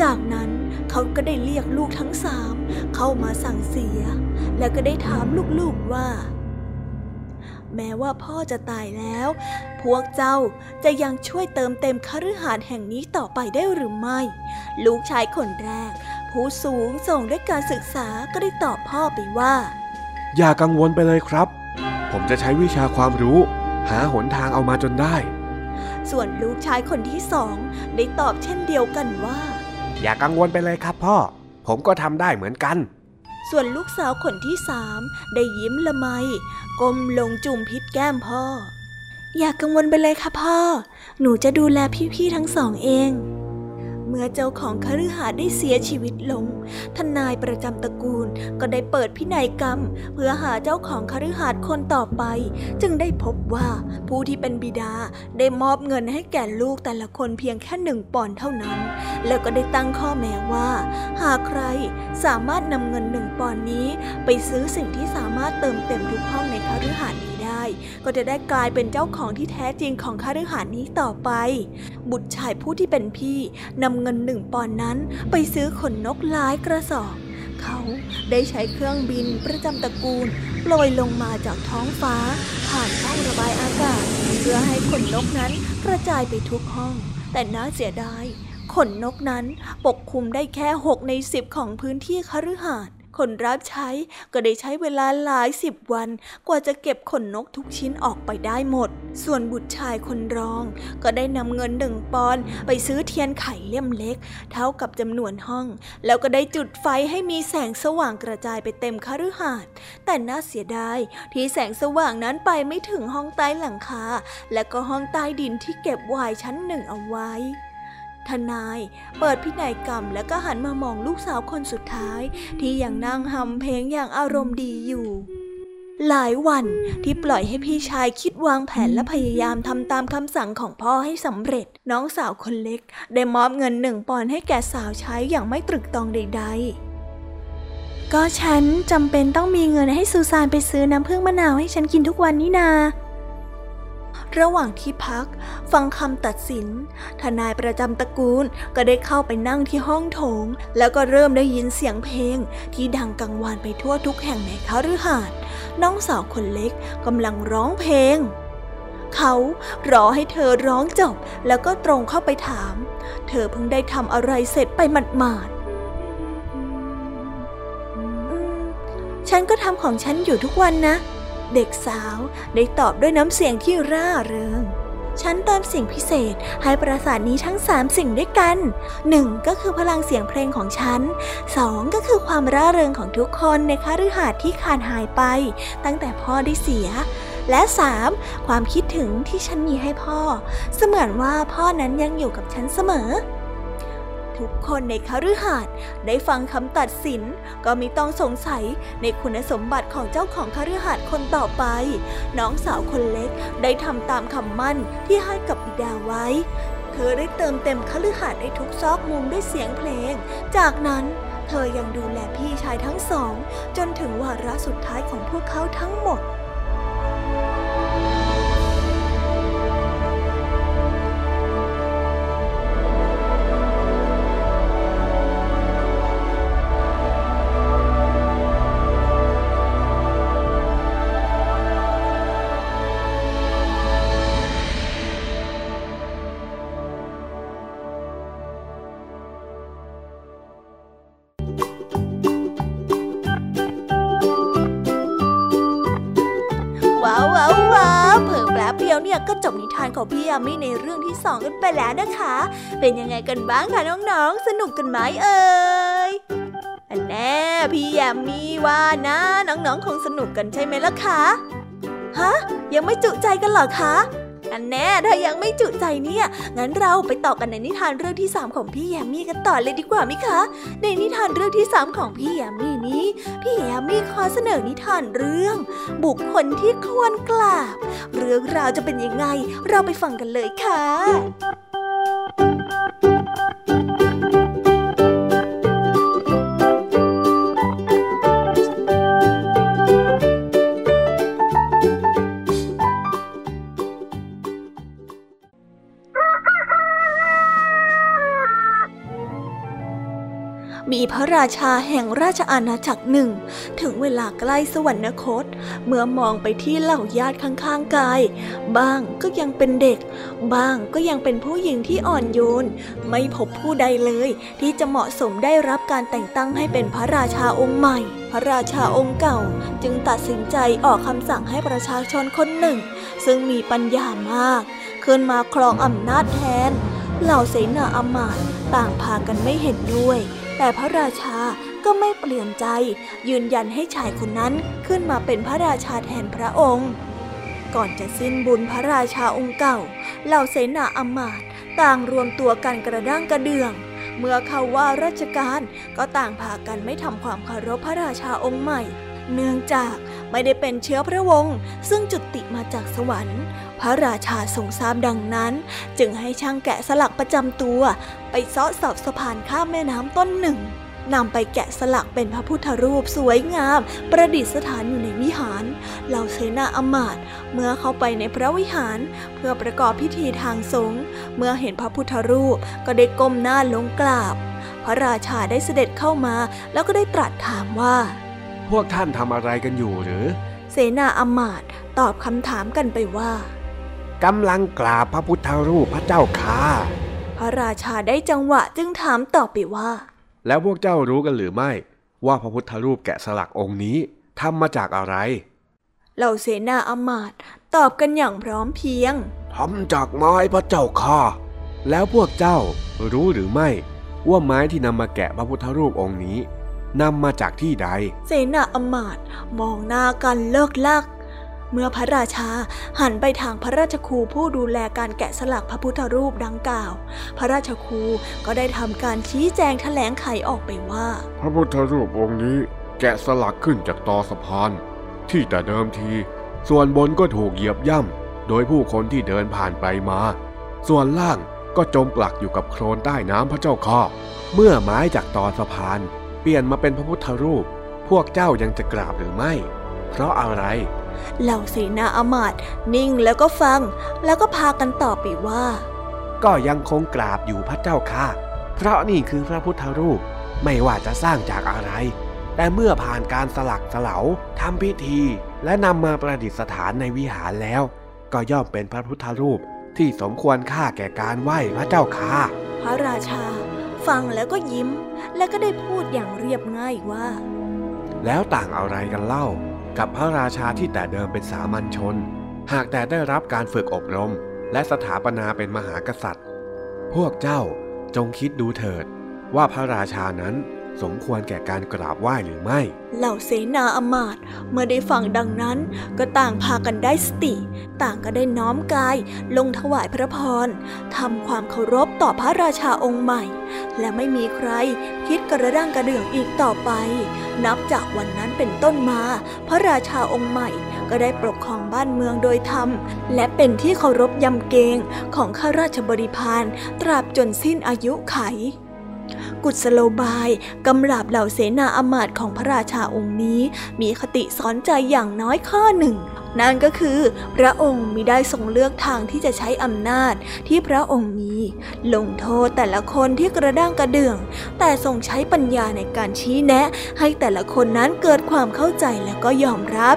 จากนั้นเขาก็ได้เรียกลูกทั้งสามเข้ามาสั่งเสีย แล้วก็ได้ถามลูกๆว่า แม้ว่าพ่อจะตายแล้ว พวกเจ้าจะยังช่วยเติมเต็มคฤหาสน์แห่งนี้ต่อไปได้หรือไม่ ลูกชายคนแรก ผู้สูงส่งด้วยการศึกษาก็ได้ตอบพ่อไปว่า อย่ากังวลไปเลยครับ ผมจะใช้วิชาความรู้ หาหนทางเอามาจนได้ ส่วนลูกชายคนที่สองได้ตอบเช่นเดียวกันว่า อย่ากังวลไปเลยครับพ่อ ผมก็ทำได้เหมือนกัน ส่วนลูกสาวคนที่สามได้ยิ้มละไมก้มลงจุ่มพิษแก้มพ่อ อย่ากกังวลไปเลยค่ะพ่อ หนูจะดูแลพี่ๆทั้งสองเอง เมื่อเจ้าของคฤหาสน์ได้เสียชีวิตลงทนายประจำตระกูลก็ได้เปิดพินัยกรรม เพื่อหาเจ้าของคฤหาสน์คนต่อไป จึงได้พบว่าผู้ที่เป็นบิดาได้มอบเงินให้แก่ลูกแต่ละคนเพียงแค่หนึ่งปอนเท่านั้น แล้วก็ได้ตั้งข้อแม้ว่า หากใครสามารถนำเงินหนึ่งปอนนี้ ไปซื้อสิ่งที่สามารถเติมเต็มทุกห้องในคฤหาสน์ ได้ ก็จะได้กลายเป็นเจ้าของที่แท้จริงของคฤหาสน์นี้ต่อไป บุตรชายผู้ที่เป็นพี่นำเงินหนึ่งปอนนั้นไปซื้อขนนกหลายกระสอบเขาได้ใช้เครื่องบินประจำตระกูลโปรยลงมาจากท้องฟ้า ผ่านช่องระบายอากาศ เพื่อให้ขนนกนั้นกระจายไปทุกห้อง แต่น่าเสียดายขนนกนั้นปกคลุมได้แค่หกในสิบของพื้นที่คฤหาสน์ คนรับใช้ก็ได้ใช้เวลาหลายสิบวัน กว่าจะเก็บขนนกทุกชิ้นออกไปได้หมด ส่วนบุตรชายคนรอง ก็ได้นำเงินหนึ่งปอนไปซื้อเทียนไขเล่มเล็ก เท่ากับจำนวนห้อง แล้วก็ได้จุดไฟให้มีแสงสว่างกระจายไปเต็มคฤหาสน์แต่น่าเสียดายที่แสงสว่างนั้นไปไม่ถึงห้องใต้หลังคาและก็ห้องใต้ดินที่เก็บวายชั้นหนึ่งเอาไว้ ทนายเปิดพินัยกรรมแล้วก็หันมามองลูกสาวคนสุดท้าย ที่ยังนั่งหำเพลงอย่างอารมณ์ดีอยู่ หลายวันที่ปล่อยให้พี่ชายคิดวางแผนและพยายามทำตามคำสั่งของพ่อให้สำเร็จ น้องสาวคนเล็ก ได้มอบเงินหนึ่งปอนให้แก่สาวใช้อย่างไม่ตรึกตองใด ๆก็ฉันจำเป็นต้องมีเงินให้ซูซานไปซื้อน้ำผึ้งมะนาวให้ฉันกินทุกวันนี่นา ระหว่างที่พัก ฟังคำตัดสิน ทนายประจำตระกูลก็ได้เข้าไปนั่งที่ห้องโถง แล้วก็เริ่มได้ยินเสียงเพลง ที่ดังกังวานไปทั่วทุกแห่งในคฤหาสน์น้องสาวคนเล็กกำลังร้องเพลง เขารอให้เธอร้องจบ แล้วก็ตรงเข้าไปถาม เธอเพิ่งได้ทำอะไรเสร็จไปหมาดๆฉันก็ทำของฉันอยู่ทุกวันนะ เด็กสาวได้ตอบด้วยน้ำเสียงที่ร่าเริง ฉันเติมสิ่งพิเศษให้ปราสาทนี้ทั้งสามสิ่งด้วยกันหนึ่งก็คือพลังเสียงเพลงของฉันสองก็คือความร่าเริงของทุกคนในคฤหาสน์ที่ขาดหายไป ตั้งแต่พ่อได้เสียและสามความคิดถึงที่ฉันมีให้พ่อ เสมือนว่าพ่อนั้นยังอยู่กับฉันเสมอ ทุกคนในคฤหาสน์ได้ฟังคำตัดสิน ก็มีต้องสงสัยในคุณสมบัติของเจ้าของคฤหาสน์คนต่อไป น้องสาวคนเล็กได้ทำตามคำมั่นที่ให้กับบิดาไว้ เธอได้เติมเต็มคฤหาสน์ในทุกซอกมุมด้วยเสียงเพลง จากนั้นเธอยังดูแลพี่ชายทั้งสอง จนถึงวาระสุดท้ายของพวกเขาทั้งหมด พี่ยามีในเรื่องที่สองกันไปแล้วนะคะ เป็นยังไงกันบ้างคะน้องๆ สนุกกันไหมเอ่ยอันแน่พี่ยามีว่านะน้องๆคงสนุกกันใช่ไหมล่ะคะ ฮะ ยังไม่จุใจกันหรอคะ กันแน่ ถ้ายังไม่จุใจเนี่ย งั้นเราไปต่อกันในนิทานเรื่องที่สามของพี่แยมมี่กันต่อเลยดีกว่าไหมคะ ในนิทานเรื่องที่สามของพี่แยมมี่นี้ พี่แยมมี่ขอเสนอนิทานเรื่อง บุคคลที่ควรกราบ เรื่องราวจะเป็นยังไง เราไปฟังกันเลยค่ะมี พระราชาแห่งราชอาณาจักรหนึ่ง ถึงเวลาใกล้สวรรคต เมื่อมองไปที่เหล่าญาติข้างๆกาย บ้างก็ยังเป็นเด็ก บ้างก็ยังเป็นผู้หญิงที่อ่อนโยน ไม่พบผู้ใดเลยที่จะเหมาะสมได้รับการแต่งตั้งให้เป็นพระราชาองค์ใหม่ พระราชาองค์เก่าจึงตัดสินใจออกคำสั่งให้ประชาชนคนหนึ่ง ซึ่งมีปัญญามาก ขึ้นมาครองอำนาจแทน เหล่าเสนาอำมาตย์ต่างพากันไม่เห็นด้วย แต่พระราชาก็ไม่เปลี่ยนใจ ยืนยันให้ชายคนนั้นขึ้นมาเป็นพระราชาแทนพระองค์ ก่อนจะสิ้นบุญพระราชาองค์เก่า เหล่าเสนาอมาตย์ต่างรวมตัวกันกระด้างกระเดื่อง เมื่อเขาว่าราชการก็ต่างพากันไม่ทำความเคารพพระราชาองค์ใหม่ เนื่องจากไม่ได้เป็นเชื้อพระวงศ์ซึ่งจุติมาจากสวรรค์ พระราชาทรงทราบดังนั้น จึงให้ช่างแกะสลักประจำตัว ไปเซาะสอบสะพานข้ามแม่น้ำต้นหนึ่งนำไปแกะสลักเป็นพระพุทธรูปสวยงาม ประดิษฐานอยู่ในวิหาร เหล่าเสนาอมาตเมื่อเข้าไปในพระวิหาร เพื่อประกอบพิธีทางสงฆ์เมื่อเห็นพระพุทธรูปก็ได้ก้มหน้าลงกราบ พระราชาได้เสด็จเข้ามา แล้วก็ได้ตรัสถามว่า พวกท่านทำอะไรกันอยู่หรือ เสนาอมาตตอบคำถามกันไปว่า กำลังกราบพระพุทธรูปพระเจ้าค่ะ พระราชาได้จังหวะจึงถามต่อไปว่า แล้วพวกเจ้ารู้กันหรือไม่ ว่าพระพุทธรูปแกะสลักองค์นี้ทำมาจากอะไร เหล่าเสนาอมาตย์ตอบกันอย่างพร้อมเพรียงทำจากไม้พระเจ้าค่ะ แล้วพวกเจ้ารู้หรือไม่ ว่าไม้ที่นำมาแกะพระพุทธรูปองค์นี้นำมาจากที่ใด เสนาอมาตย์มองหน้ากันเลิกลัก เมื่อพระราชาหันไปทางพระราชครูผู้ดูแลการแกะสลักพระพุทธรูปดังกล่าว พระราชครูก็ได้ทำการชี้แจงแถลงไขออกไปว่า พระพุทธรูปองค์นี้แกะสลักขึ้นจากตอสะพาน ที่แต่เดิมที ส่วนบนก็ถูกเหยียบย่ำโดยผู้คนที่เดินผ่านไปมา ส่วนล่างก็จมปลักอยู่กับโคลนใต้น้ำพระเจ้าข้าเมื่อไม้จากตอสะพาน เปลี่ยนมาเป็นพระพุทธรูป พวกเจ้ายังจะกราบหรือไม่ เพราะอะไร เหล่าเสนาอมาตนิ่งแล้วก็ฟัง แล้วก็พากันตอบไปว่า ก็ยังคงกราบอยู่พระเจ้าค่ะ เพราะนี่คือพระพุทธรูปไม่ว่าจะสร้างจากอะไร แต่เมื่อผ่านการสลักสลาทำพิธี และนำมาประดิษฐานในวิหารแล้ว ก็ย่อมเป็นพระพุทธรูปที่สมควรค่าแก่การไหว้พระเจ้าค่ะ พระราชา ฟังแล้วก็ยิ้ม แล้วก็ได้พูดอย่างเรียบง่ายว่า แล้วต่างอะไรกันเล่า กับพระราชาที่แต่เดิมเป็นสามัญชน หากแต่ได้รับการฝึกอบรม และสถาปนาเป็นมหากษัตริย์ พวกเจ้าจงคิดดูเถิด ว่าพระราชานั้น สมควรแก่การกราบไหว้หรือไม่ เหล่าเสนาอมาตเมื่อได้ฟังดังนั้น ก็ต่างพากันได้สติ ต่างก็ได้น้อมกาย ลงถวายพระพรทำความเคารพต่อพระราชาองค์ใหม่ และไม่มีใครคิดกระด้างกระเดื่องอีกต่อไป นับจากวันนั้นเป็นต้นมา พระราชาองค์ใหม่ก็ได้ปกครองบ้านเมืองโดยธรรม และเป็นที่เคารพยำเกรงของข้าราชบริพารตราบจนสิ้นอายุไข กุศโลบายกำราบเหล่าเสนาอมาตย์ของพระราชาองค์นี้ มีคติสอนใจอย่างน้อยข้อหนึ่ง นั่นก็คือ พระองค์มิได้ทรงเลือกทางที่จะใช้อำนาจที่พระองค์มี ลงโทษแต่ละคนที่กระด้างกระเดื่อง แต่ทรงใช้ปัญญาในการชี้แนะ ให้แต่ละคนนั้นเกิดความเข้าใจและก็ยอมรับ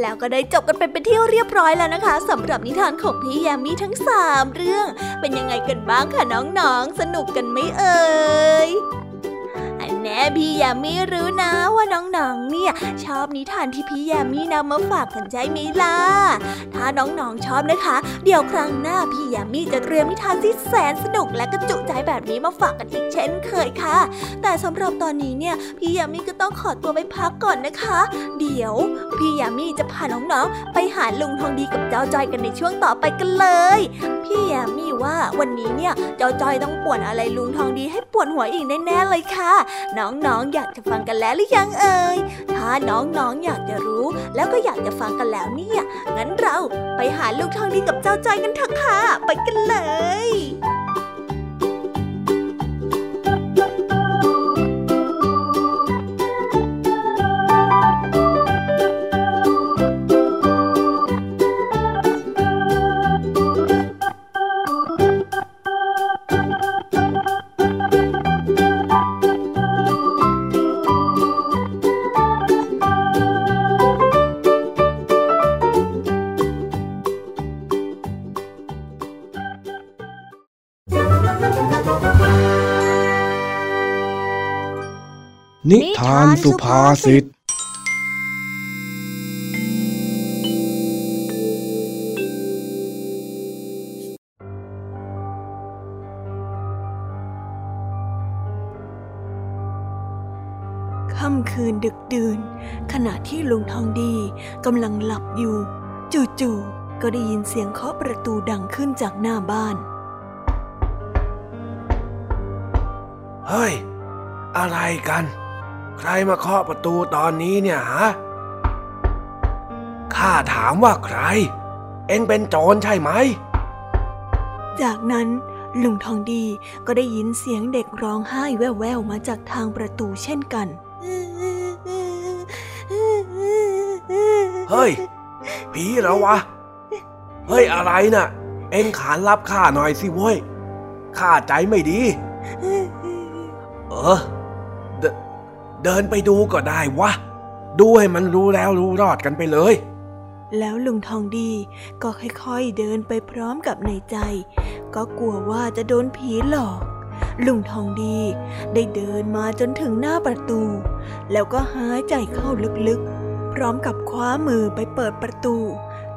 แล้วก็ได้จบกันไปเป็นที่เรียบร้อยแล้วนะคะสำหรับนิทานของพี่แยมมี่ทั้งสามเรื่อง เป็นยังไงกันบ้างคะน้องๆ สนุกกันไหมเอ่ย แน่พี่ยามีรู้นะว่าน้องๆ เนี่ย ชอบนิทานที่พี่ยามีนำมาฝากกันใจมีล่ะ ถ้าน้องๆชอบนะคะ เดี๋ยวครั้งหน้าพี่ยามีจะเตรียมนิทานที่แสนสนุกและกระจุใจแบบนี้มาฝากกันอีกเช่นเคยค่ะ แต่สำหรับตอนนี้เนี่ยพี่ยามีก็ต้องขอตัวไปพักก่อนนะคะ เดี๋ยวพี่ยามีจะพาน้องๆ ไปหาลุงทองดีกับเจ้าจอยกันในช่วงต่อไปกันเลย พี่ยามีว่าวันนี้เนี่ยเจ้าจอยต้องปวนอะไรลุงทองดีให้ปวดหัวอีกแน่ๆเลยค่ะน้องๆออยากจะฟังกันแล้วหรือยังเอ่ย ถ้าน้องๆออยากจะรู้ แล้วก็อยากจะฟังกันแล้วเนี่ย งั้นเราไปหาลูกทองดีกับเจ้าจอยกันเถอะค่ะ ไปกันเลย ทานสุภาษิตค่ำคืนดึกดื่น ขณะที่ลุงทองดีกำลังหลับอยู่ จู่ๆก็ได้ยินเสียงเคาะประตูดังขึ้นจากหน้าบ้าน เฮ้ย อะไรกัน ใครมาเคาะประตูตอนนี้เนี่ยฮะ ข้าถามว่าใคร เอ็งเป็นโจรใช่ไหม จากนั้นลุงทองดีก็ได้ยินเสียงเด็กร้องไห้แว่วๆมาจากทางประตูเช่นกัน เฮ้ย ผีเหรอวะ เฮ้ยอะไรนะ่ะ เอ็งขานรับข้าหน่อยสิเว้ย ข้าใจไม่ดี เออ เดินไปดูก็ได้วะ ดูให้มันรู้แล้วรู้รอดกันไปเลย แล้วลุงทองดีก็ค่อยๆเดินไปพร้อมกับในใจ ก็กลัวว่าจะโดนผีหลอก ลุงทองดีได้เดินมาจนถึงหน้าประตู แล้วก็หายใจเข้าลึกๆ พร้อมกับคว้ามือไปเปิดประตู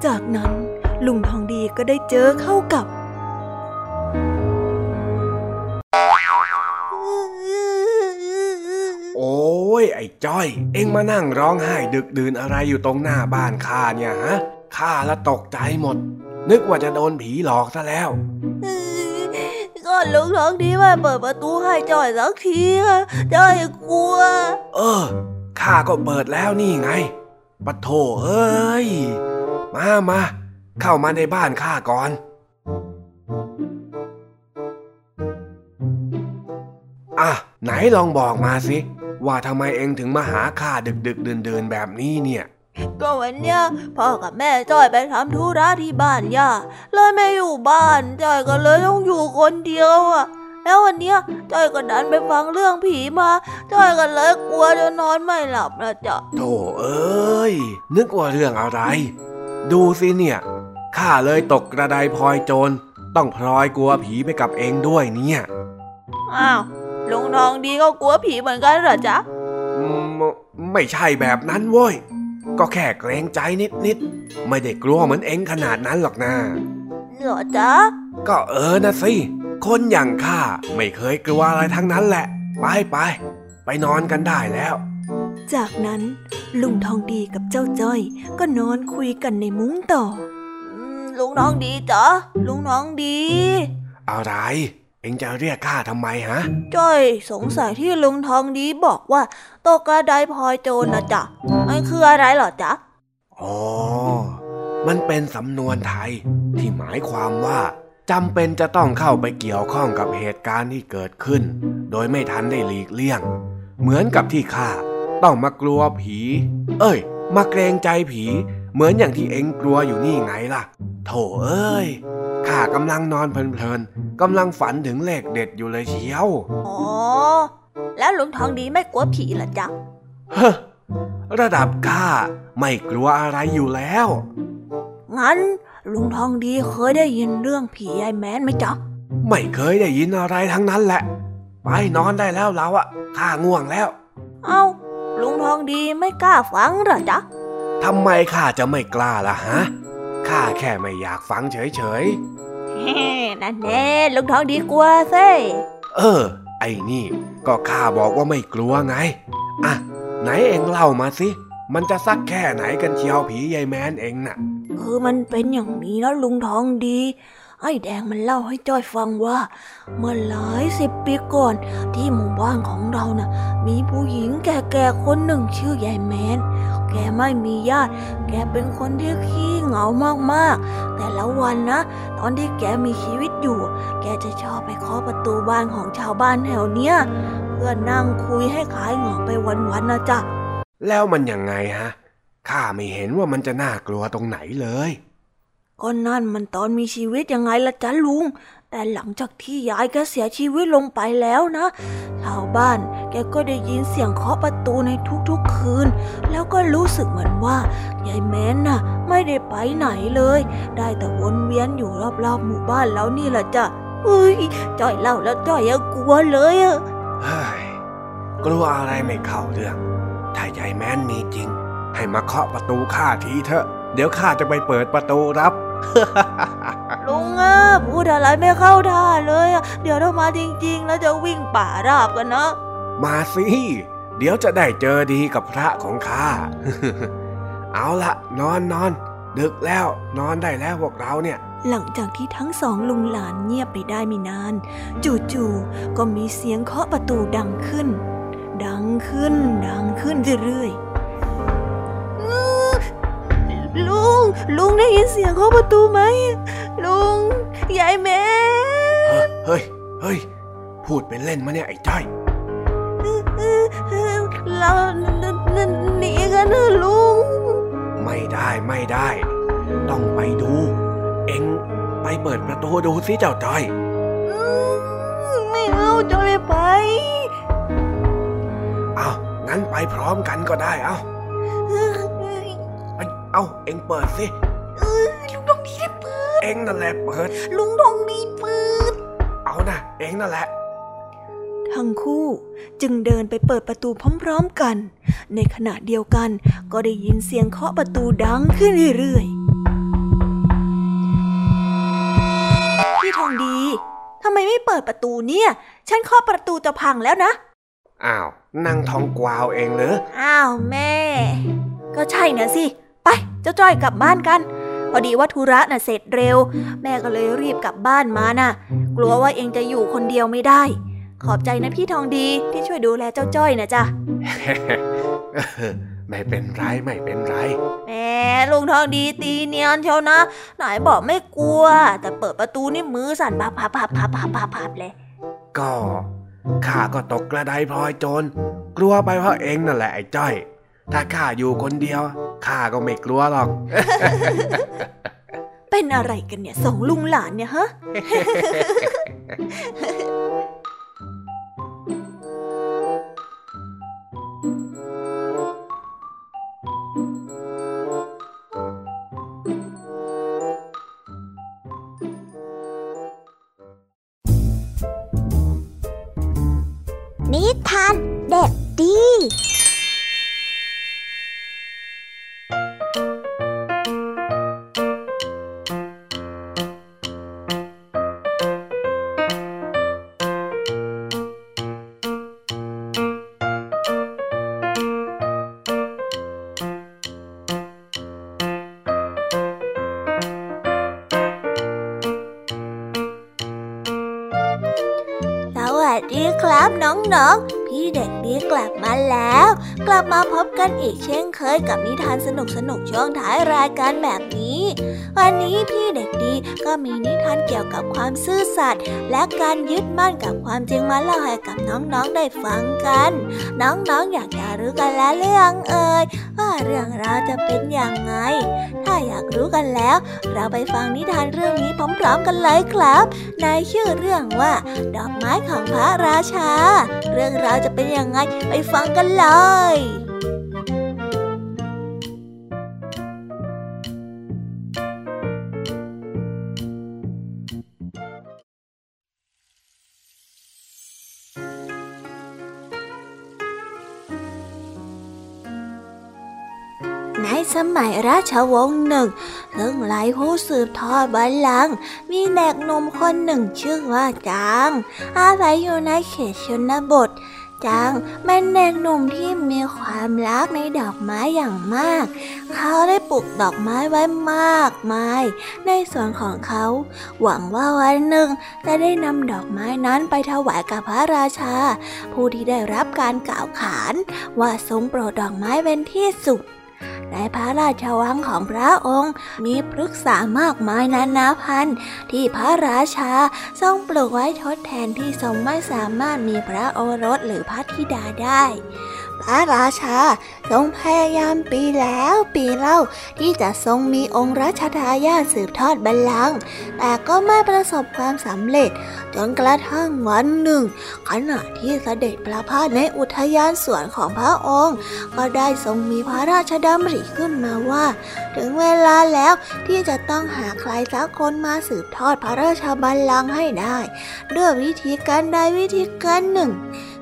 จากนั้นลุงทองดีก็ได้เจอเข้ากับ จ้อย เอ็งมานั่งร้องไห้ดึกดื่นอะไรอยู่ตรงหน้าบ้านข้าเนี่ยฮะข้าละตกใจหมด นึกว่าจะโดนผีหลอกซะแล้วก็ลุงทองดีมาเปิดประตูให้จอยสักทีอะจอยกลัว เออข้าก็เปิดแล้วนี่ไงปะโถเอ้ย มามาเข้ามาในบ้านข้าก่อนอะไหนลองบอกมาสิ ว่าทำไมเองถึงมาหาข้าดึกดึกเดินเดินๆแบบนี้เนี่ย ก็วันเนี้ยพ่อกับแม่จอยไปทำธุระที่บ้านย่าเลยไม่อยู่บ้านจอยก็เลยต้องอยู่คนเดียวอะแล้ววันเนี้ยจอยก็ดันไปฟังเรื่องผีมาจอยก็เลยกลัวจนนอนไม่หลับนะจ๊ะโธ่เอ้ยนึกว่าเรื่องอะไร ดูสิเนี่ยข้าเลยตกกระไดพลอยโจรต้องพลอยกลัวผีไปกับเองด้วยเนี่ยอ้าว ลุงทองดีก็กลัวผีเหมือนกันเหรอจ๊ะอืมไม่ใช่แบบนั้นเว้ย ก็แค่เกรงใจนิดๆ ไม่ได้กลัวเหมือนเองขนาดนั้นหรอกนะเหรอจ๊ะ ก็เออนะสิ คนอย่างข้าไม่เคยกลัวอะไรทั้งนั้นแหละ ไปไปไปนอนกันได้แล้ว จากนั้นลุงทองดีกับเจ้าจ้อย ก็นอนคุยกันในมุ้งต่ออืมลุงทองดีจ๊ะลุงทองดี อะไร เองจะเรียกข้าทำไมฮะ จ้อยสงสัยที่ลุงทองดีบอกว่าตกกระไดพลอยโจรนะจ๊ะมันคืออะไรเหรอจ๊ะ อ๋อ มันเป็นสำนวนไทย ที่หมายความว่าจำเป็นจะต้องเข้าไปเกี่ยวข้องกับเหตุการณ์ที่เกิดขึ้น โดยไม่ทันได้หลีกเลี่ยง เหมือนกับที่ข้าต้องมากลัวผี เอ้ย มาเกรงใจผี เหมือนอย่างที่เอ็งกลัวอยู่นี่ไงล่ะ โถเอ้ยข้ากำลังนอนเพลินๆกำลังฝันถึงเลขเด็ดอยู่เลยเชียวอ๋อแล้วลุงทองดีไม่กลัวผีเหรอจ๊ะเฮ้อระดับข้าไม่กลัวอะไรอยู่แล้ว งั้นลุงทองดีเคยได้ยินเรื่องผียายแมนไหมจ๊ะ ไม่เคยได้ยินอะไรทั้งนั้นแหละ ไปนอนได้แล้วเราอะข้าง่วงแล้ว เอ้าลุงทองดีไม่กล้าฟังเหรอจ๊ะ ทำไมข้าจะไม่กล้าล่ะฮะ ข้าแค่ไม่อยากฟังเฉยเฮ้นั่นแน่ลุงทองดีกลัวซิๆเออ ไอ้นี่ ก็ข้าบอกว่าไม่กลัวไง อะ ไหนเองเล่ามาสิ มันจะสักแค่ไหนกันเชียวผียายแมนเองน่ะ คือมันเป็นอย่างนี้นะลุงทองดี ไอ้แดงมันเล่าให้จ้อยฟังว่า เมื่อหลายสิบปีก่อน ที่หมู่บ้านของเราน่ะ มีผู้หญิงแก่ๆคนหนึ่งชื่อยายแมน แกไม่มีญาติ แกเป็นคนที่ขี้เหงามากๆ แต่ละวันนะ ตอนที่แกมีชีวิตอยู่ แกจะชอบไปเคาะประตูบ้านของชาวบ้านแถวเนี้ยเพื่อนั่งคุยให้ขายเหงาไปวันๆนะจ๊ะ แล้วมันยังไงฮะ ข้าไม่เห็นว่ามันจะน่ากลัวตรงไหนเลยก็นั่นมันตอนมีชีวิตยังไงล่ะจ๊ะลุง แต่หลังจากที่ยายแกเสียชีวิตลงไปแล้วนะชาวบ้านแกก็ได้ยินเสียงเคาะประตูในทุกๆคืน แล้วก็รู้สึกเหมือนว่ายายแม้นน่ะ ไม่ได้ไปไหนเลย ได้แต่วนเวียนอยู่รอบๆหมู่บ้านแล้วนี่แหละจ้ะเฮ้ยจ้อยเล่าแล้วจ้อยยังกลัวเลยอะเฮ้ยกลัวอะไรไม่เข้าเรื่อง ถ้ายายแม้นมีจริง ให้มาเคาะประตูข้าทีเถอะ เดี๋ยวข้าจะไปเปิดประตูรับ ลุงอะพูดอะไรไม่เข้าท่าเลยอะเดี๋ยวถ้ามาจริง ๆ แล้วจะวิ่งป่าราบกันนะ มาสิ เดี๋ยวจะได้เจอดีกับพระของข้า เอาละนอนนอนดึกแล้วนอนได้แล้วพวกเราเนี่ย หลังจากที่ทั้งสองลุงหลานเงียบไปได้ไม่นาน จู่ๆก็มีเสียงเคาะประตูดังขึ้น ดังขึ้นดังขึ้นเรื่อย ลุง ลุงได้ยินเสียงเคาะประตูไหม ลุง ยายแม่เฮ้ย เฮ้ย พูดเป็นเล่นมาเนี่ยไอ้จ้อยเราหนีกันเถอะลุง ไม่ได้ไม่ได้ ต้องไปดู เอ็งไปเปิดประตูดูสิเจ้าจ้อย ไม่เอาจะไม่ไป เอางั้นไปพร้อมกันก็ได้เอา เอ้าเอ็งเปิดสิเออลุงทองดีได้เปิด เอ็งนั่นแหละเปิด ลุงทองดีเปิด เอานะเอ็งนั่นแหละ ทั้งคู่จึงเดินไปเปิดประตูพร้อมๆกัน ในขณะเดียวกันก็ได้ยินเสียงเคาะประตูดังขึ้นเรื่อยๆ พี่ทองดีทำไมไม่เปิดประตูเนี่ย ฉันเคาะประตูจะพังแล้วนะ อ้าว นั่งท้องกวาวเองเหรอ อ้าวแม่ ก็ใช่นะสิไปเจ้าจ้อยกลับบ้านกัน พอดีว่าธุระน่ะเสร็จเร็ว แม่ก็เลยรีบกลับบ้านมาน่ะ กลัวว่าเองจะอยู่คนเดียวไม่ได้ ขอบใจนะพี่ทองดีที่ช่วยดูแลเจ้าจ้อยนะจ๊ะไม่เป็นไรไม่เป็นไรแหมลุงทองดีตีเนียนเชียวนะไหนบอกไม่กลัว แต่เปิดประตูนี่มือสั่นพับพับพับพับพับพับพับเลย ก็ข้าก็ตกกระไดพลอยโจรกลัวไปเพราะเองนั่นแหละไอ้จ้อย ถ้าข้าอยู่คนเดียวข้าก็ไม่กลัวหรอก เป็นอะไรกันเนี่ยสองลุงหลานเนี่ยฮะ กันอีกเช่นเคยกับนิทานสนุกๆช่วงท้ายรายการแบบนี้ วันนี้พี่เด็กดีก็มีนิทานเกี่ยวกับความซื่อสัตย์และการยึดมั่นกับความจริงมาเล่าให้กับน้องๆได้ฟังกัน น้องๆอยากจะรู้กันแล้วหรือยังเอ่ยว่าเรื่องราวจะเป็นอย่างไง ถ้าอยากรู้กันแล้ว เราไปฟังนิทานเรื่องนี้พร้อมๆกันเลยครับ ในชื่อเรื่องว่า ดอกไม้ของพระราชา เรื่องราวจะเป็นยังไงไปฟังกันเลย มัยราชวงศ์หนึ่งซึ่งหลายผู้สืบทอดบัลลังก์มีเด็กหนุ่มคนหนึ่งชื่อว่าจาง อาศัยอยู่ในเขตชนบทจางเป็นเด็กหนุ่มที่มีความรักในดอกไม้อย่างมาก เขาได้ปลูกดอกไม้ไว้มากมาย ในสวนของเขา หวังว่าวันหนึ่งจะได้นำดอกไม้นั้นไปถวายกับพระราชา ผู้ที่ได้รับการกล่าวขาน ว่าทรงโปรดดอกไม้เป็นที่สุด ในพระราชวังของพระองค์ มีพฤกษามากมายนานาพันธุ์ที่พระราชาทรงปลูกไว้ทดแทนที่ทรงไม่สามารถมีพระโอรสหรือพระธิดาได้ พระราชาทรงพยายามปีแล้วปีเล่าที่จะทรงมีองค์รัชทายาทสืบทอดบัลลังก์แต่ก็ไม่ประสบความสำเร็จ จนกระทั่งวันหนึ่ง ขณะที่เสด็จประพาสในอุทยานสวนของพระองค์ ก็ได้ทรงมีพระราชดำริขึ้นมาว่า ถึงเวลาแล้วที่จะต้องหาใครสักคนมาสืบทอดพระราชบัลลังก์ให้ได้ ด้วยวิธีการใดวิธีการหนึ่ง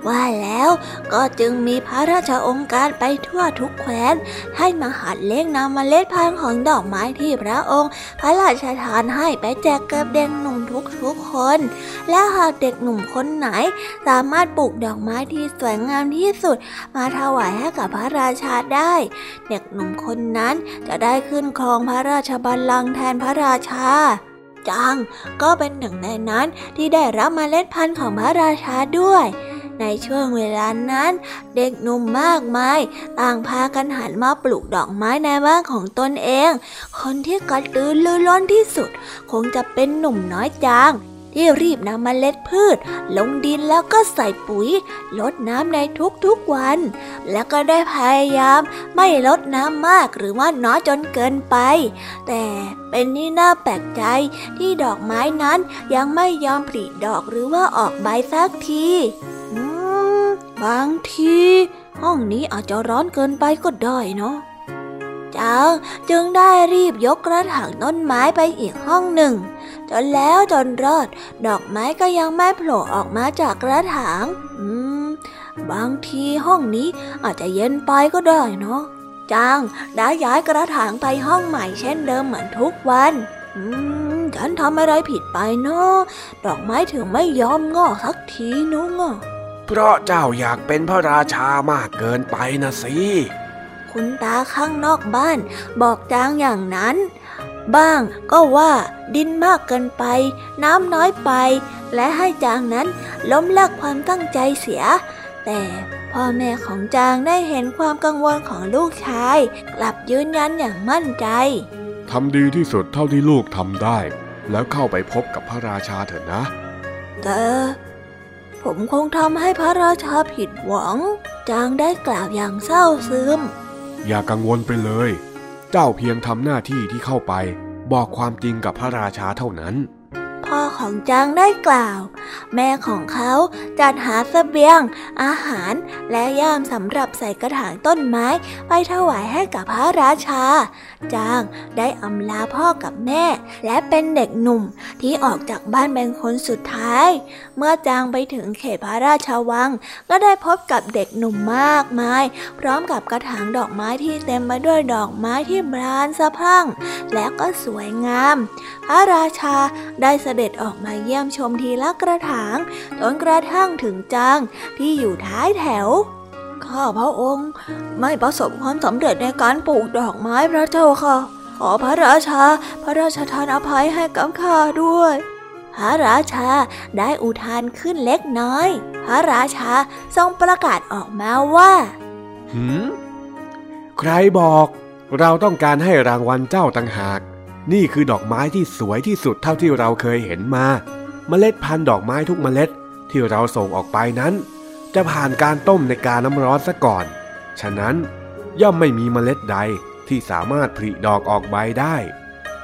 ว่าแล้วก็จึงมีพระราชองค์การไปทั่วทุกแคว้น ให้มหัดเลี้ยงนำเมล็ดพันธุ์ของดอกไม้ที่พระองค์ พระราชทานให้ไปแจกกับเด็กหนุ่มทุกๆคน และหากเด็กหนุ่มคนไหน สามารถปลูกดอกไม้ที่สวยงามที่สุด มาถวายให้กับพระราชาได้ เด็กหนุ่มคนนั้นจะได้ขึ้นครองพระราชบัลลังก์แทนพระราชาจางก็เป็นหนึ่งในนั้นที่ได้รับเมล็ดพันธุ์ของพระราชาด้วย ในช่วงเวลานั้น เด็กหนุ่มมากมายต่างพากันหันมาปลูกดอกไม้ในบ้านของตนเอง คนที่กระตือรือร้นที่สุด คงจะเป็นหนุ่มน้อยจางที่รีบนำเมล็ดพืช ลงดินแล้วก็ใส่ปุ๋ย ลดน้ำในทุกๆวัน แล้วก็ได้พยายามไม่ลดน้ำมากหรือว่าน้อยจนเกินไป แต่เป็นที่น่าแปลกใจที่ดอกไม้นั้นยังไม่ยอมผลิดอกหรือว่าออกใบสักที บางที ห้องนี้อาจจะร้อนเกินไปก็ได้เนาะจางจึงได้รีบยกกระถางต้นไม้ไปอีกห้องหนึ่ง จนแล้วจนรอด ดอกไม้ก็ยังไม่โผล่ออกมาจากกระถาง อืม บางทีห้องนี้อาจจะเย็นไปก็ได้เนาะจางได้ย้ายกระถางไปห้องใหม่เช่นเดิมเหมือนทุกวัน อืม ฉันทำอะไรผิดไปเนาะดอกไม้ถึงไม่ยอมงอกสักทีนุ้งอะ เพราะเจ้าอยากเป็นพระราชามากเกินไปนะสิคุณตาข้างนอกบ้านบอกจางอย่างนั้น บ้างก็ว่าดินมากเกินไป น้ำน้อยไป และให้จางนั้นล้มเลิกความตั้งใจเสีย แต่พ่อแม่ของจางได้เห็นความกังวลของลูกชาย กลับยืนยันอย่างมั่นใจทำดีที่สุดเท่าที่ลูกทำได้ แล้วเข้าไปพบกับพระราชาเถอะนะแต่ ผมคงทำให้พระราชาผิดหวัง จางได้กล่าวอย่างเศร้าซึม อย่ากังวลไปเลย เจ้าเพียงทำหน้าที่ที่เข้าไป บอกความจริงกับพระราชาเท่านั้น พ่อของจางได้กล่าวแม่ของเขาจัดหาสเสบียง อาหารและย่ามสำหรับใส่กระถางต้นไม้ไปถวายให้กับพระราชา จางได้อำลาพ่อกับแม่ และเป็นเด็กหนุ่มที่ออกจากบ้านเป็นคนสุดท้าย เมื่อจางไปถึงเขตพระราชาวัง ก็ได้พบกับเด็กหนุ่มมากมาย พร้อมกับกระถางดอกไม้ที่เต็มไปด้วยดอกไม้ที่บานสะพรั่ง และก็สวยงาม พระราชาได้เสด็จออกมาเยี่ยมชมทีละกระถางจนกระทั่งถึงจางที่อยู่ท้ายแถว ข้าพระองค์ไม่ประสบความสำเร็จในการปลูกดอกไม้พระเจ้าค่ะ ขอพระราชา พระราชทานอภัยให้กับข้าด้วย พระราชาได้อุทานขึ้นเล็กน้อย พระราชาทรงประกาศออกมาว่า หืม ใครบอกเราต้องการให้รางวัลเจ้าต่างหาก นี่คือดอกไม้ที่สวยที่สุดเท่าที่เราเคยเห็นมา เมล็ดพันธุ์ดอกไม้ทุกเมล็ดที่เราส่งออกไปนั้น จะผ่านการต้มในกาน้ำร้อนซะก่อน ฉะนั้นย่อมไม่มีเมล็ดใดที่สามารถผลิดอกออกใบได้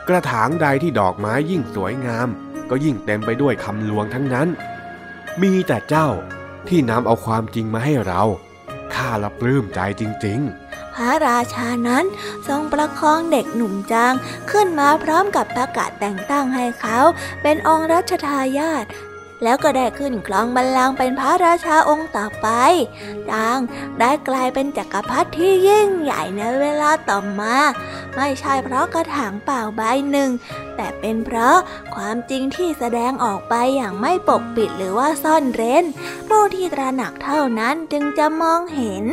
กระถางใดที่ดอกไม้ยิ่งสวยงาม ก็ยิ่งเต็มไปด้วยคำลวงทั้งนั้น มีแต่เจ้าที่นำเอาความจริงมาให้เรา ข้าละปลื้มใจจริง ๆ พระราชานั้นทรงประคองเด็กหนุ่มจางขึ้นมาพร้อมกับประกาศแต่งตั้งให้เขาเป็นองค์รัชทายาทแล้วก็ได้ขึ้นครองบัลลังก์เป็นพระราชาองค์ต่อไป จางได้กลายเป็นจักรพรรดิที่ยิ่งใหญ่ในเวลาต่อมา ไม่ใช่เพราะกระถางเปล่าใบหนึ่ง แต่เป็นเพราะความจริงที่แสดงออกไปอย่างไม่ปกปิดหรือว่าซ่อนเร้น ผู้ที่ตระหนักเท่านั้นจึงจะมองเห็น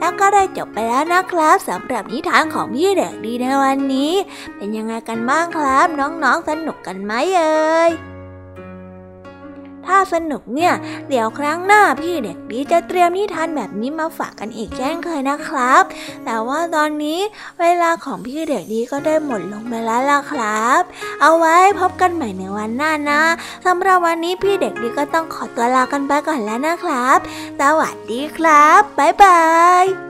แล้วก็ได้จบไปแล้วนะครับสำหรับนิทานของพี่เด็กดีในวันนี้ เป็นยังไงกันบ้างครับ น้องๆสนุกกันไหมเอ่ย ถ้าสนุกเนี่ย เดี๋ยวครั้งหน้าพี่เด็กดีจะเตรียมนิทานแบบนี้มาฝากกันอีกเช่นเคยนะครับ แต่ว่าตอนนี้เวลาของพี่เด็กดีก็ได้หมดลงไปแล้วล่ะครับ เอาไว้พบกันใหม่ในวันหน้านะสำหรับวันนี้พี่เด็กดีก็ต้องขอตัวลากันไปก่อนแล้วนะครับ สวัสดีครับ บ๊ายบาย